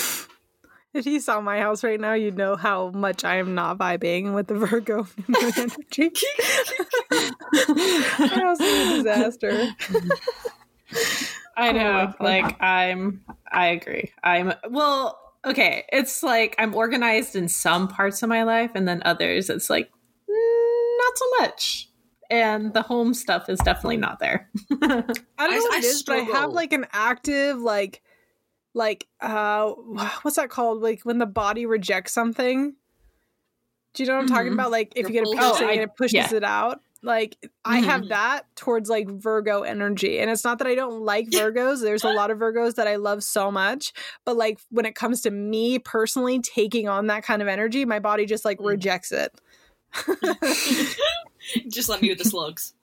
[SPEAKER 1] If you saw my house right now, you'd know how much I am not vibing with the <laughs> Virgo energy. my house is a disaster.
[SPEAKER 2] I oh know. Oh like I'm I agree. I'm well, okay. It's like I'm organized in some parts of my life and then others it's like mm, not so much. And the home stuff is definitely not there. <laughs>
[SPEAKER 1] I don't know I, what I it is, struggle. but I have like an active like like uh <sighs> what's that called like when the body rejects something do you know what i'm mm-hmm. talking about like if you get a piercing oh, and it pushes yeah. it out like mm-hmm. i have mm-hmm. that towards like virgo energy and it's not that i don't like <laughs> virgos there's a lot of virgos that i love so much but like when it comes to me personally taking on that kind of energy my body just like mm. rejects it <laughs>
[SPEAKER 3] just let me with the <laughs> slugs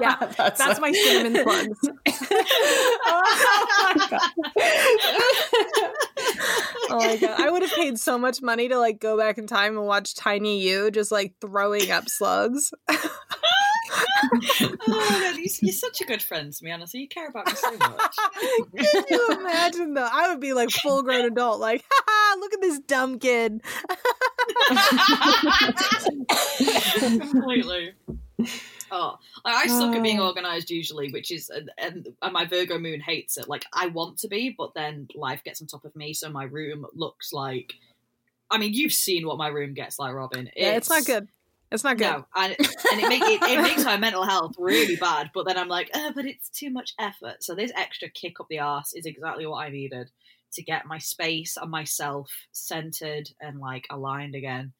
[SPEAKER 1] yeah, <laughs> that's, that's my cinnamon plugs. oh, my god. oh my god! I would have paid so much money to like go back in time and watch Tiny You just like throwing up slugs. <laughs>
[SPEAKER 3] oh man, you're such a good friend to me, honestly. You care about me so much.
[SPEAKER 1] Can you imagine though? I would be like full grown adult, like, look at this dumb kid. <laughs>
[SPEAKER 3] Completely. Oh, I suck at being oh. organized usually, which is, and, and my Virgo moon hates it. Like, I want to be, but then life gets on top of me, so my room looks like. I mean, you've seen what my room gets like, Robin.
[SPEAKER 1] It's, yeah, it's not good. It's not good. No,
[SPEAKER 3] and, and it, make, it, it makes my mental health really bad. But then I'm like, oh, but it's too much effort. So this extra kick up the arse is exactly what I needed to get my space and myself centered and like aligned again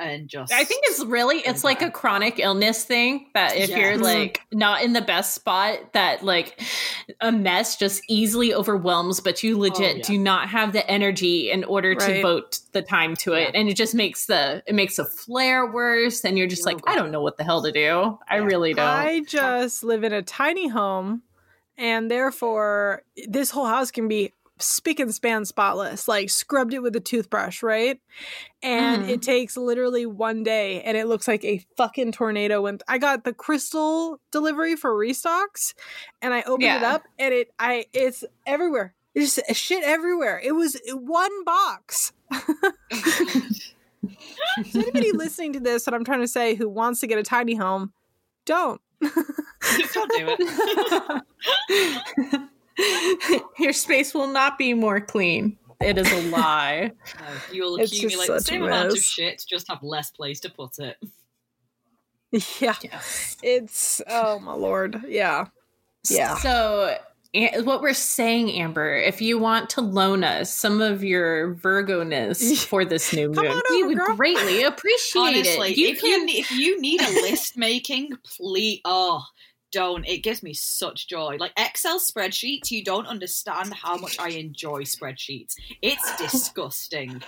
[SPEAKER 3] and just
[SPEAKER 2] I think it's really it's like a chronic illness thing that if yes. you're mm-hmm. like not in the best spot that like a mess just easily overwhelms but you oh, legit oh, yeah. do not have the energy in order right. to devote the time to it yeah. and it just makes the it makes a flare worse and you're just oh, like God. I don't know what the hell to do. Yeah. I really don't.
[SPEAKER 1] I just live in a tiny home and therefore this whole house can be spick and span spotless, like scrubbed it with a toothbrush, right? And mm. it takes literally one day and it looks like a fucking tornado went I got the crystal delivery for restocks and I opened yeah. it up and it I it's everywhere. There's shit everywhere. It was one box. so anybody <laughs> listening to this that I'm trying to say who wants to get a tiny home, don't. <laughs>
[SPEAKER 3] don't do it. <laughs> <laughs>
[SPEAKER 2] Your space will not be more clean. It is a lie. <laughs>
[SPEAKER 3] you will accumulate the same amount of shit, just have less place to put it. <laughs>
[SPEAKER 1] Yeah. Yes. It's oh my lord. Yeah. Yeah.
[SPEAKER 2] So what we're saying, Amber, if you want to loan us some of your Virgo-ness for this new moon, we would girl. greatly appreciate Honestly,
[SPEAKER 3] it. You if can... you if you need a list making, please. Oh, don't. It gives me such joy. Like Excel spreadsheets, you don't understand how much I enjoy spreadsheets. It's <laughs> disgusting.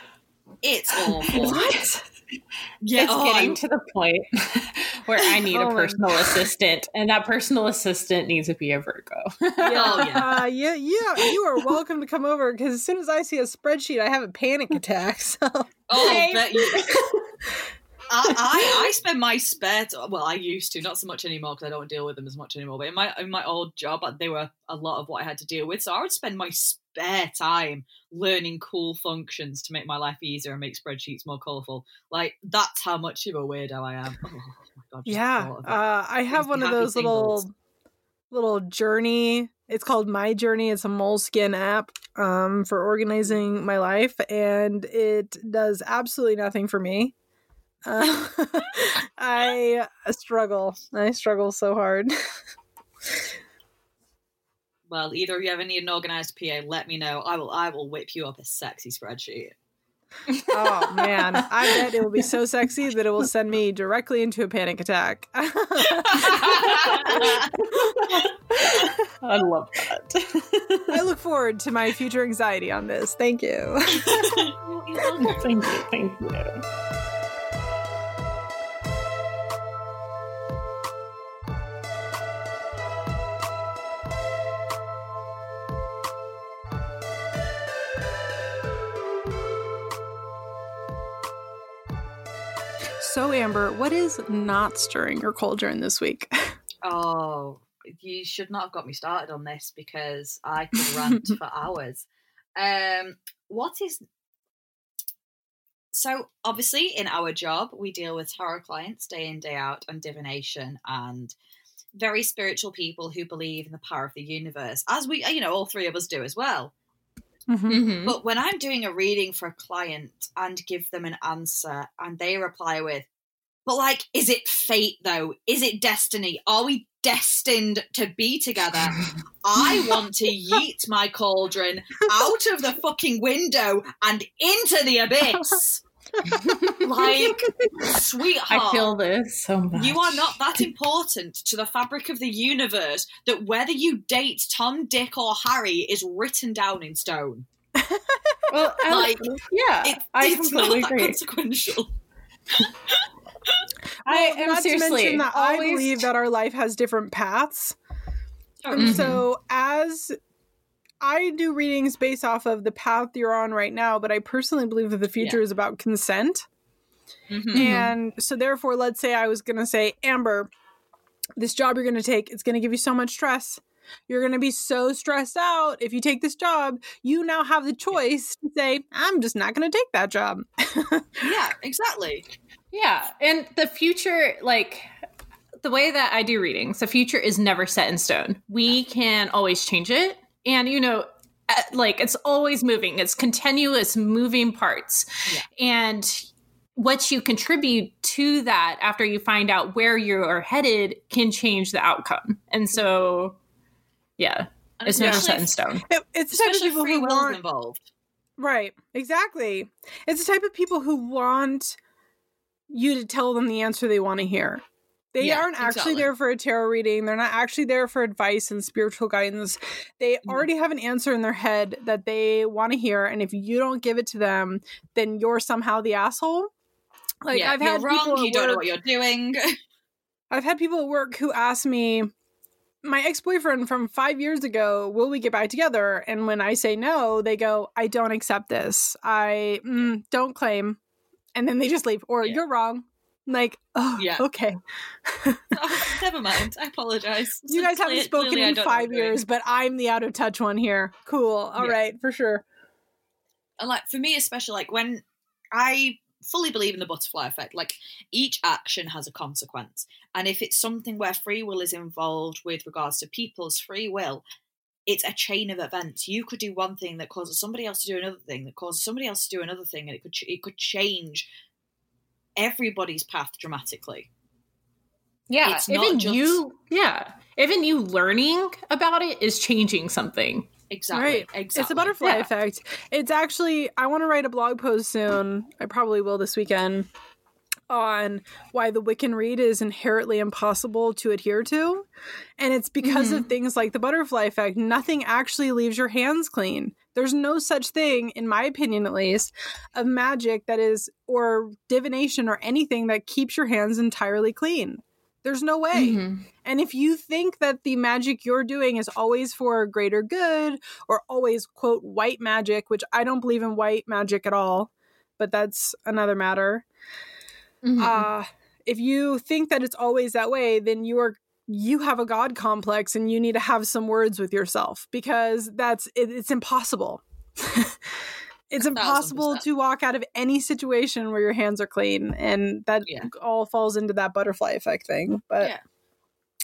[SPEAKER 3] It's awful.
[SPEAKER 2] What? Yeah, it's oh, getting I'm... to the point <laughs> where I need
[SPEAKER 1] Oh
[SPEAKER 2] a personal assistant, and that personal assistant needs to be a Virgo.
[SPEAKER 1] Yeah,
[SPEAKER 3] Oh, yeah. <laughs>
[SPEAKER 1] uh, yeah, yeah. You are welcome to come over because as soon as I see a spreadsheet, I have a panic attack. So
[SPEAKER 3] Oh,
[SPEAKER 2] Hey. <laughs>
[SPEAKER 3] I, I, spend my spare t- well I used to not so much anymore because I don't deal with them as much anymore but in my in my old job uh, they were a lot of what I had to deal with so I would spend my spare time learning cool functions to make my life easier and make spreadsheets more colourful like that's how much of a weirdo I am oh my god
[SPEAKER 1] yeah,
[SPEAKER 3] thought of it.
[SPEAKER 1] uh, I have one of those little little journey. It's called My Journey. It's a Moleskine app um, for organizing my life, and it does absolutely nothing for me. Uh, <laughs> I struggle. I struggle so hard. <laughs>
[SPEAKER 3] well either of you ever need an organised PA let me know I will I will whip you up a sexy spreadsheet
[SPEAKER 1] Oh <laughs> man, I bet it will be so sexy that it will send me directly into a panic attack.
[SPEAKER 2] I love that.
[SPEAKER 1] I look forward to my future anxiety on this. Thank you.
[SPEAKER 2] thank you, thank you.
[SPEAKER 1] So Amber, what is not stirring your cauldron this week? <laughs>
[SPEAKER 3] Oh, you should not have got me started on this because I could rant <laughs> for hours. Um, what is so obviously in our job we deal with tarot clients day in day out and divination and very spiritual people who believe in the power of the universe as we you know all three of us do as well
[SPEAKER 2] Mhm.
[SPEAKER 3] but when i'm doing a reading for a client and give them an answer and they reply with but like is it fate though is it destiny are we destined to be together I want to yeet my cauldron out of the fucking window and into the abyss. <laughs> like, sweetheart.
[SPEAKER 2] I feel this so much.
[SPEAKER 3] You are not that important to the fabric of the universe that whether you date Tom, Dick, or Harry is written down in stone. <laughs>
[SPEAKER 2] Well, I,
[SPEAKER 3] Like,
[SPEAKER 2] yeah,
[SPEAKER 3] It-
[SPEAKER 2] I
[SPEAKER 3] it's
[SPEAKER 2] completely
[SPEAKER 3] not that
[SPEAKER 2] agree.
[SPEAKER 3] consequential. <laughs>
[SPEAKER 2] I
[SPEAKER 1] Well,
[SPEAKER 2] am
[SPEAKER 1] not to mention that
[SPEAKER 2] always,
[SPEAKER 1] I believe that our life has different paths. And
[SPEAKER 2] Mhm.
[SPEAKER 1] so as I do readings based off of the path you're on right now, but I personally believe that the future is about consent.
[SPEAKER 3] Mhm.
[SPEAKER 2] Mhm.
[SPEAKER 1] And so therefore, let's say I was gonna say, Amber, this job you're gonna take, it's gonna give you so much stress. You're gonna be so stressed out if you take this job. You now have the choice to say, I'm just not gonna take that job. <laughs>
[SPEAKER 3] Yeah, exactly.
[SPEAKER 2] Yeah, and the future, like the way that I do readings, the future is never set in stone. We can always change it, and you know, uh, like it's always moving. It's continuous moving parts,
[SPEAKER 3] Yeah.
[SPEAKER 2] and what you contribute to that after you find out where you are headed can change the outcome. And so, yeah, it's never set in stone.
[SPEAKER 1] It- it's the type of
[SPEAKER 3] Especially if
[SPEAKER 1] people
[SPEAKER 3] free
[SPEAKER 1] who want
[SPEAKER 3] involved.
[SPEAKER 1] Right, exactly. It's the type of people who want you to tell them the answer they want to hear. They
[SPEAKER 3] Yeah,
[SPEAKER 1] aren't actually
[SPEAKER 3] exactly.
[SPEAKER 1] there for a tarot reading. They're not actually there for advice and spiritual guidance. They
[SPEAKER 3] Mhm.
[SPEAKER 1] already have an answer in their head that they want to hear. And if you don't give it to them, then you're somehow the asshole. Like
[SPEAKER 3] yeah,
[SPEAKER 1] I've
[SPEAKER 3] you're
[SPEAKER 1] had
[SPEAKER 3] wrong.
[SPEAKER 1] people
[SPEAKER 3] You don't know
[SPEAKER 1] work-
[SPEAKER 3] what you're doing. <laughs>
[SPEAKER 1] I've had people at work who ask me, my ex boyfriend from five years ago, will we get back together? And when I say no, they go, I don't accept this. I mm, don't claim. And then they just leave, or
[SPEAKER 3] Yeah.
[SPEAKER 1] you're wrong. I'm like, oh,
[SPEAKER 3] Yeah.
[SPEAKER 1] okay. <laughs>
[SPEAKER 3] oh, <laughs> never mind. I apologize.
[SPEAKER 1] You guys haven't spoken in
[SPEAKER 3] don't know what
[SPEAKER 1] five years, but I'm the out of touch one here. Cool. All right,
[SPEAKER 3] Yeah.
[SPEAKER 1] for sure.
[SPEAKER 3] and like for me especially like when i fully believe in the butterfly effect like each action has a consequence and if it's something where free will is involved with regards to people's free will it's a chain of events you could do one thing that causes somebody else to do another thing that causes somebody else to do another thing and it could ch- it could change everybody's path dramatically
[SPEAKER 2] Yeah,
[SPEAKER 3] It's not
[SPEAKER 2] even
[SPEAKER 3] just-
[SPEAKER 2] you, yeah, even you learning about it is changing something.
[SPEAKER 3] exactly
[SPEAKER 1] Right.
[SPEAKER 3] exactly
[SPEAKER 1] It's a butterfly
[SPEAKER 2] Yeah.
[SPEAKER 1] effect. It's actually, I want to write a blog post soon. I probably will this weekend on why the Wiccan Rede is inherently impossible to adhere to. And it's because of mm-hmm. things like the butterfly effect. Nothing actually leaves your hands clean. There's no such thing, in my opinion at least, of magic that is, or divination or anything that keeps your hands entirely clean. There's no way.
[SPEAKER 2] Mhm.
[SPEAKER 1] And if you think that the magic you're doing is always for greater good or always, quote, white magic, which I don't believe in white magic at all, but that's another matter.
[SPEAKER 2] Mhm.
[SPEAKER 1] Uh, if you think that it's always that way, then you are you have a god complex and you need to have some words with yourself because that's it, it's impossible. <laughs> it's impossible to walk out of any situation where your hands are clean and that
[SPEAKER 3] Yeah.
[SPEAKER 1] all falls into that butterfly effect thing. But
[SPEAKER 3] Yeah.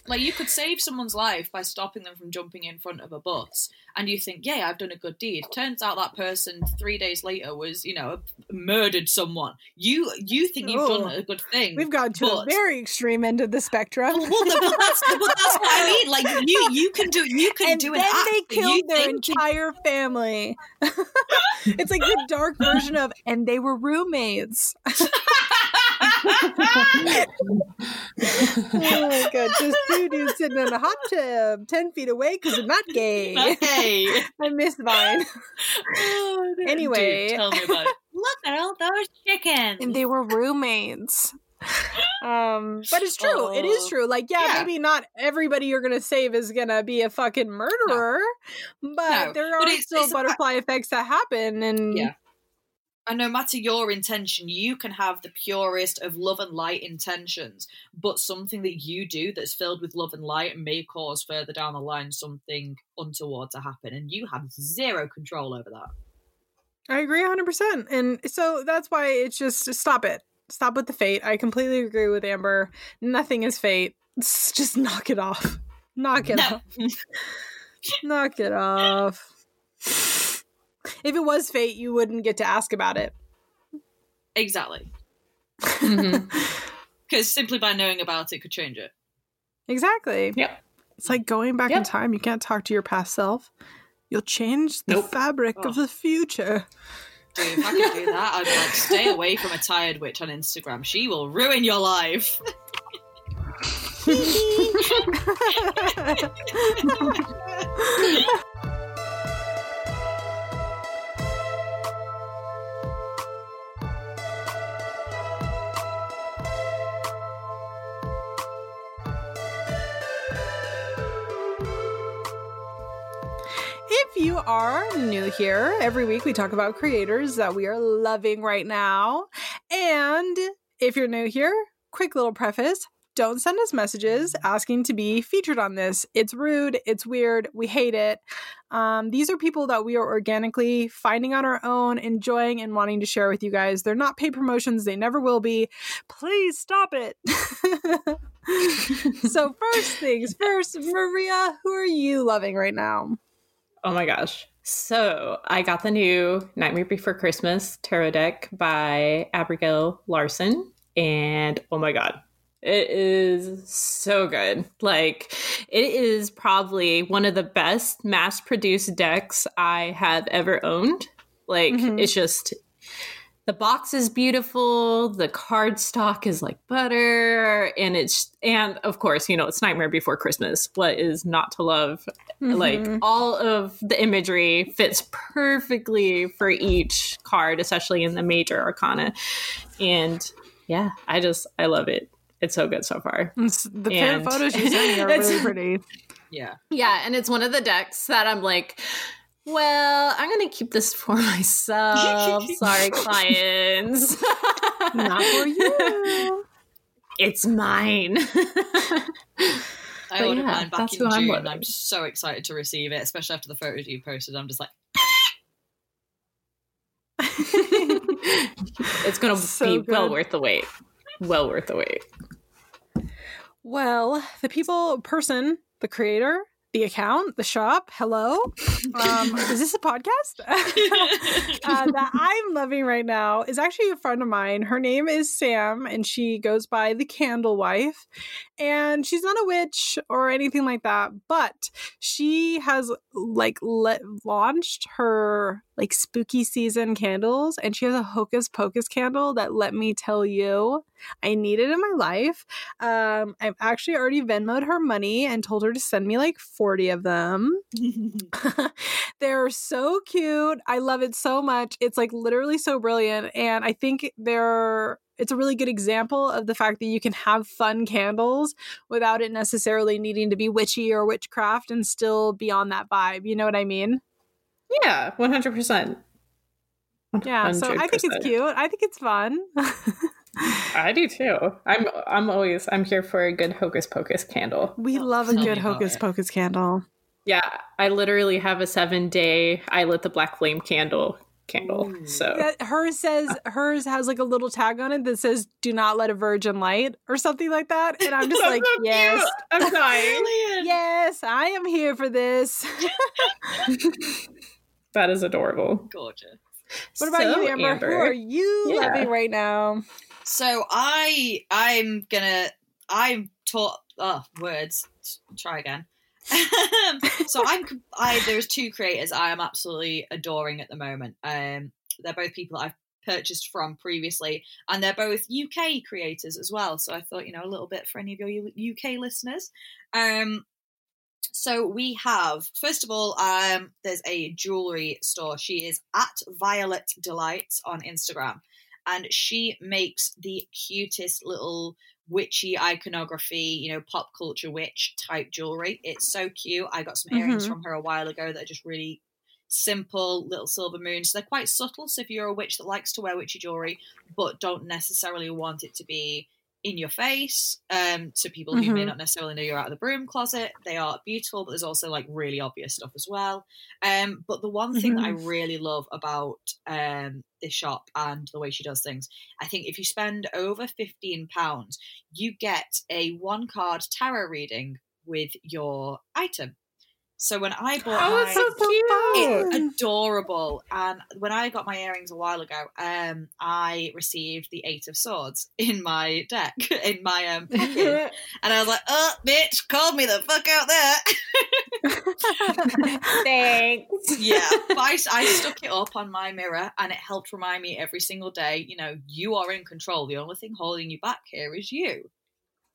[SPEAKER 3] Like you could save someone's life by stopping them from jumping in front of a bus, and you think, "Yeah, I've done a good deed." Turns out that person three days later was, you know, murdered someone. You you think you've
[SPEAKER 1] Oh.
[SPEAKER 3] done a good thing.
[SPEAKER 1] We've gone to a very extreme end of the spectrum.
[SPEAKER 3] well, well, but that's, but that's what I mean. Like you, you can do, you can
[SPEAKER 1] and
[SPEAKER 3] do
[SPEAKER 1] then
[SPEAKER 3] an
[SPEAKER 1] they killed their
[SPEAKER 3] think-
[SPEAKER 1] entire family. <laughs> it's like the dark version of, and they were roommates. <laughs> oh my god, just two dudes sitting in a hot tub, ten feet away because I'm not gay.
[SPEAKER 3] okay. <laughs>
[SPEAKER 1] I miss Vine. Anyway.
[SPEAKER 3] Dude, tell me about it. Look at all those chickens.
[SPEAKER 1] and they were roommates. Um, but it's true. it is
[SPEAKER 3] Oh.
[SPEAKER 1] true. Like, yeah,
[SPEAKER 3] Yeah.
[SPEAKER 1] maybe not everybody you're gonna save is gonna be a fucking murderer, but
[SPEAKER 3] No,
[SPEAKER 1] there are
[SPEAKER 3] but
[SPEAKER 1] still butterfly effects that happen. And
[SPEAKER 3] Yeah. And no matter your intention, you can have the purest of love and light intentions, but something that you do that's filled with love and light may cause further down the line something untoward to happen, and you have zero control over that.
[SPEAKER 1] I agree 100%. And so that's why it's just stop it. Stop with the fate. I completely agree with Amber. Nothing is fate. It's just knock it off. Knock it
[SPEAKER 3] No.
[SPEAKER 1] off. Knock it off. <laughs> If it was fate, you wouldn't get to ask about it.
[SPEAKER 3] exactly. <laughs>
[SPEAKER 2] Mm-hmm.
[SPEAKER 3] Because simply by knowing about it could change it.
[SPEAKER 1] Exactly.
[SPEAKER 2] Yep.
[SPEAKER 1] It's like going back in time. You can't talk to your past self. You'll change the
[SPEAKER 2] Nope.
[SPEAKER 1] fabric
[SPEAKER 3] Oh.
[SPEAKER 1] of the future.
[SPEAKER 3] Dude, if I could do that, I'd like stay away from a tired witch on Instagram. She will ruin your life. <laughs> <laughs>
[SPEAKER 1] here, every week we talk about creators that we are loving right now. And if you're new here, quick little preface don't send us messages asking to be featured on this. It's rude, it's weird, we hate it. Um, these are people that we are organically finding on our own, enjoying, and wanting to share with you guys. They're not paid promotions, they never will be. Please stop it. <laughs> so, first things first, Maria, who are you loving right now?
[SPEAKER 2] Oh my gosh. So I got the new Nightmare Before Christmas tarot deck by Abigail Larson. And oh my God, it is so good. Like, it is probably one of the best mass produced decks I have ever owned. Like,
[SPEAKER 1] Mhm.
[SPEAKER 2] it's just. The box is beautiful. The cardstock is like butter, and it's and of course, you know it's Nightmare Before Christmas. What is not to love like
[SPEAKER 1] Mhm.
[SPEAKER 2] all of the imagery fits perfectly for each card especially in the major arcana and yeah i just i love it it's so good so far
[SPEAKER 1] It's- the fan
[SPEAKER 2] And-
[SPEAKER 1] photos you sent me are <laughs> really pretty.
[SPEAKER 3] Yeah.
[SPEAKER 2] yeah and it's one of the decks that i'm like well i'm gonna keep this for <laughs> myself <laughs> sorry clients
[SPEAKER 1] Not for you. <laughs>
[SPEAKER 2] it's mine
[SPEAKER 3] I ordered
[SPEAKER 2] yeah,
[SPEAKER 3] mine back in
[SPEAKER 2] I'm
[SPEAKER 3] June.
[SPEAKER 2] loving.
[SPEAKER 3] I'm so excited to receive it, especially after the photos you posted. I'm just like,
[SPEAKER 2] it's gonna
[SPEAKER 1] So
[SPEAKER 2] be well worth the wait well worth the wait
[SPEAKER 1] Well, the people, person, the creator, the account, the shop. Hello. Um, <laughs> is this a podcast? <laughs> uh, that I'm loving right now is actually a friend of mine. Her name is Sam, and she goes by the Candle Wife. And she's not a witch or anything like that, but she has like let, launched her like spooky season candles, and she has a hocus pocus candle that let me tell you I need it in my life. Um, I've actually already Venmoed her money and told her to send me like 40 of them. <laughs> <laughs> they're so cute. I love it so much. It's like literally so brilliant. And I think they're it's a really good example of the fact that you can have fun candles without it necessarily needing to be witchy or witchcraft and still be on that vibe. You know what I mean?
[SPEAKER 2] Yeah, 100%.
[SPEAKER 1] Yeah, so I think it's cute. I think it's fun. <laughs>
[SPEAKER 2] I do too. I'm I'm always I'm here for a good hocus pocus candle.
[SPEAKER 1] We love a good hocus pocus candle.
[SPEAKER 2] Yeah, I literally have a 7 day I lit the black flame candle candle. Ooh. So
[SPEAKER 1] yeah, hers says hers has like a little tag on it that says "Do not let a virgin light" or something like that, and I'm just like, so yes,
[SPEAKER 2] cute. I'm dying. <laughs>
[SPEAKER 1] yes, I am here for this. <laughs>
[SPEAKER 2] that is adorable.
[SPEAKER 3] Gorgeous.
[SPEAKER 1] What about so, you, Amber? Amber? Who are you yeah. loving right now?
[SPEAKER 3] So I I'm gonna I'm taught oh words. Try again. <laughs> so I'm I there's two creators I am absolutely adoring at the moment. Um, they're both people I've purchased from previously, and they're both UK creators as well. So I thought you know a little bit for any of your UK listeners. Um, so we have first of all, um, there's a jewelry store. She is at Violet Delights on Instagram, and she makes the cutest little witchy iconography, you know, pop culture witch type jewelry. It's so cute. I got some earrings mm-hmm. from her a while ago that are just really simple little silver moons. They're quite subtle. So if you're a witch that likes to wear witchy jewelry but don't necessarily want it to be in your face um, to people who mm-hmm. may not necessarily know you're out of the broom closet. They are beautiful, but there's also like really obvious stuff as well. Um, but the one thing mm-hmm. that I mm-hmm. really love about um, this shop and the way she does things, I think if you spend over £15, you get a one card tarot reading with your item. So when I bought
[SPEAKER 2] oh,
[SPEAKER 3] mine,
[SPEAKER 2] so
[SPEAKER 3] it's adorable. And when I got my earrings a while ago, um, I received the Eight of Swords <laughs> in my deck, <laughs> in my um, <laughs> and I was like, "Oh, bitch, called me the fuck out
[SPEAKER 2] there." Thanks.
[SPEAKER 3] Yeah, but I, I stuck it up on my mirror, and it helped remind me every single day. You know, you are in control. The only thing holding you back here is you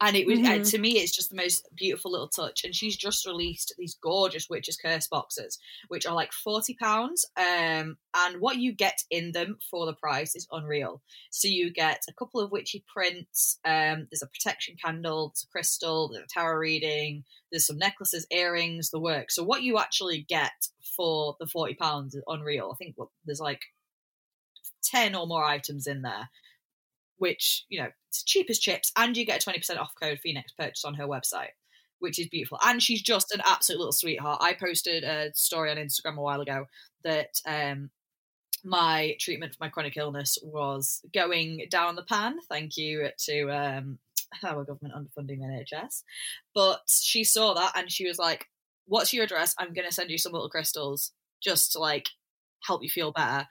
[SPEAKER 3] and it was mm-hmm. to me it's just the most beautiful little touch. And she's just released these gorgeous witches curse boxes which are like 40 pounds um, and what you get in them for the price is unreal. So you get a couple of witchy prints um, there's a protection candle there's a crystal there's a tarot reading there's some necklaces earrings the work. So what you actually get for the 40 pounds is unreal. I think there's like 10 or more items in there which you know it's cheap as chips, and you get a 20% off code for your next purchase on her website, which is beautiful. And she's just an absolute little sweetheart. I posted a story on Instagram a while ago that um, my treatment for my chronic illness was going down the pan. Thank you to um, our government underfunding the NHS. But she saw that and she was like, What's your address? I'm going to send you some little crystals just to like help you feel better.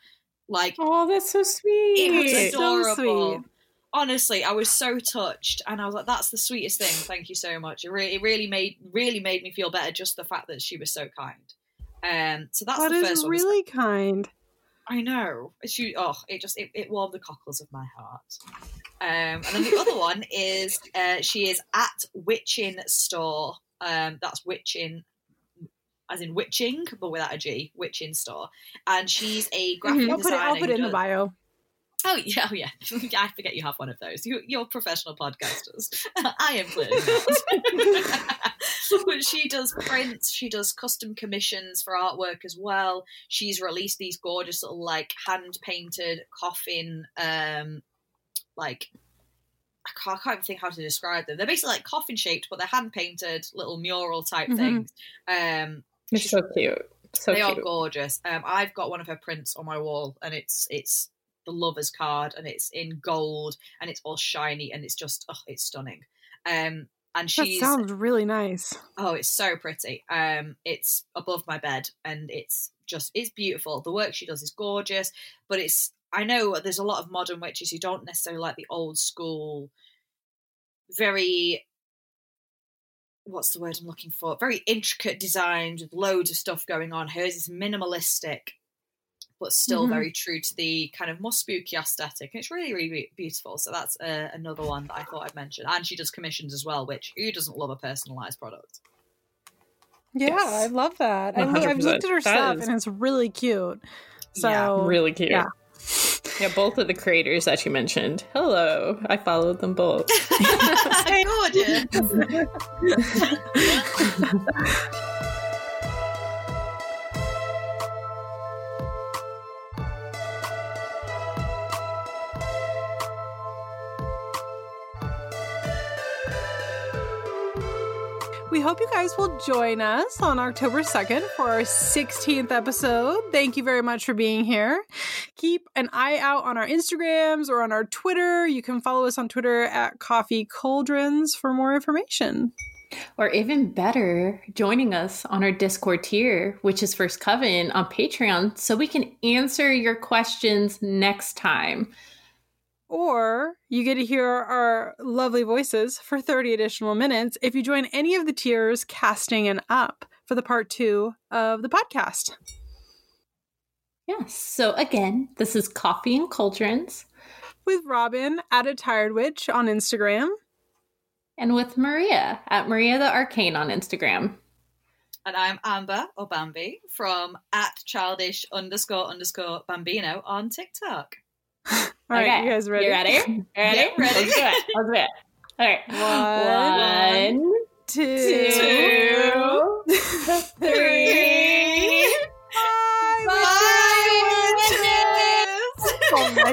[SPEAKER 3] Like,
[SPEAKER 2] oh, that's so sweet.
[SPEAKER 3] It was adorable. So sweet honestly, I was so touched, and I was like, "That's the sweetest thing. Thank you so much." It really, it really made really made me feel better. Just the fact that she was so kind. Um, so that's
[SPEAKER 1] that
[SPEAKER 3] the
[SPEAKER 1] first really one. Really kind.
[SPEAKER 3] I know. She, oh, it just it, it warmed the cockles of my heart. Um, and then the other one is uh, she is at Witchin Store. Um, that's Witching as in witching, but without a G, witching store. And she's a graphic
[SPEAKER 1] mm-hmm. I'll
[SPEAKER 3] designer.
[SPEAKER 1] Put it, I'll put it in the bio.
[SPEAKER 3] Oh yeah, oh yeah. <laughs> I forget you have one of those. You, you're professional podcasters. <laughs> I am not. <laughs> but she does prints. She does custom commissions for artwork as well. She's released these gorgeous little like hand painted coffin, um, like I can't, I can't, even think how to describe them. They're basically like coffin shaped, but they're hand painted little mural type mm-hmm. things. Um,
[SPEAKER 2] it's so cute. So
[SPEAKER 3] they
[SPEAKER 2] cute.
[SPEAKER 3] are gorgeous. Um, I've got one of her prints on my wall, and it's it's the lovers card and it's in gold and it's all shiny and it's just oh it's stunning. Um and she
[SPEAKER 1] sounds really nice.
[SPEAKER 3] Oh it's so pretty. Um it's above my bed and it's just it's beautiful. The work she does is gorgeous but it's i know there's a lot of modern witches who don't necessarily like the old school very what's the word i'm looking for? Very intricate designs with loads of stuff going on. Hers is minimalistic but still
[SPEAKER 1] Mhm.
[SPEAKER 3] very true to the kind of more spooky aesthetic. And it's really, really beautiful. So that's uh, another one that I thought I'd mention. And she does commissions as well, which who doesn't love a personalized product?
[SPEAKER 1] Yeah,
[SPEAKER 2] Yes.
[SPEAKER 1] I love that. I, I've looked at her
[SPEAKER 2] That
[SPEAKER 1] stuff
[SPEAKER 2] is-
[SPEAKER 1] and it's really cute. So
[SPEAKER 3] Yeah,
[SPEAKER 2] really cute.
[SPEAKER 1] yeah.
[SPEAKER 2] Yeah. both of the creators that you mentioned. Hello. I followed them both. <laughs>
[SPEAKER 3] Gorgeous. <laughs> <laughs>
[SPEAKER 1] hope you guys will join us on October 2nd for our 16th episode. Thank you very much for being here. Keep an eye out on our Instagrams or on our Twitter. You can follow us on Twitter at Coffee Cauldrons for more information.
[SPEAKER 2] Or even better, joining us on our Discord tier, which is First Coven on Patreon, so we can answer your questions next time.
[SPEAKER 1] Or you get to hear our lovely voices for 30 additional minutes if you join any of the tiers casting and up for the part two of the podcast.
[SPEAKER 2] Yes. So again, this is Coffee and Cauldrons,
[SPEAKER 1] With Robin at a tired witch on Instagram.
[SPEAKER 2] and with Maria at Maria the Arcane on Instagram.
[SPEAKER 3] and I'm Amber or Bambi from at childish underscore underscore bambino on TikTok. <laughs>
[SPEAKER 1] All right,
[SPEAKER 2] okay.
[SPEAKER 1] you guys ready?
[SPEAKER 2] You ready? <laughs> Ready?
[SPEAKER 3] Yeah. Ready?
[SPEAKER 2] Let's do it. Let's do it. All right.
[SPEAKER 1] One,
[SPEAKER 2] One
[SPEAKER 1] two,
[SPEAKER 2] two, <laughs> three. Five, witches. Witches. Oh my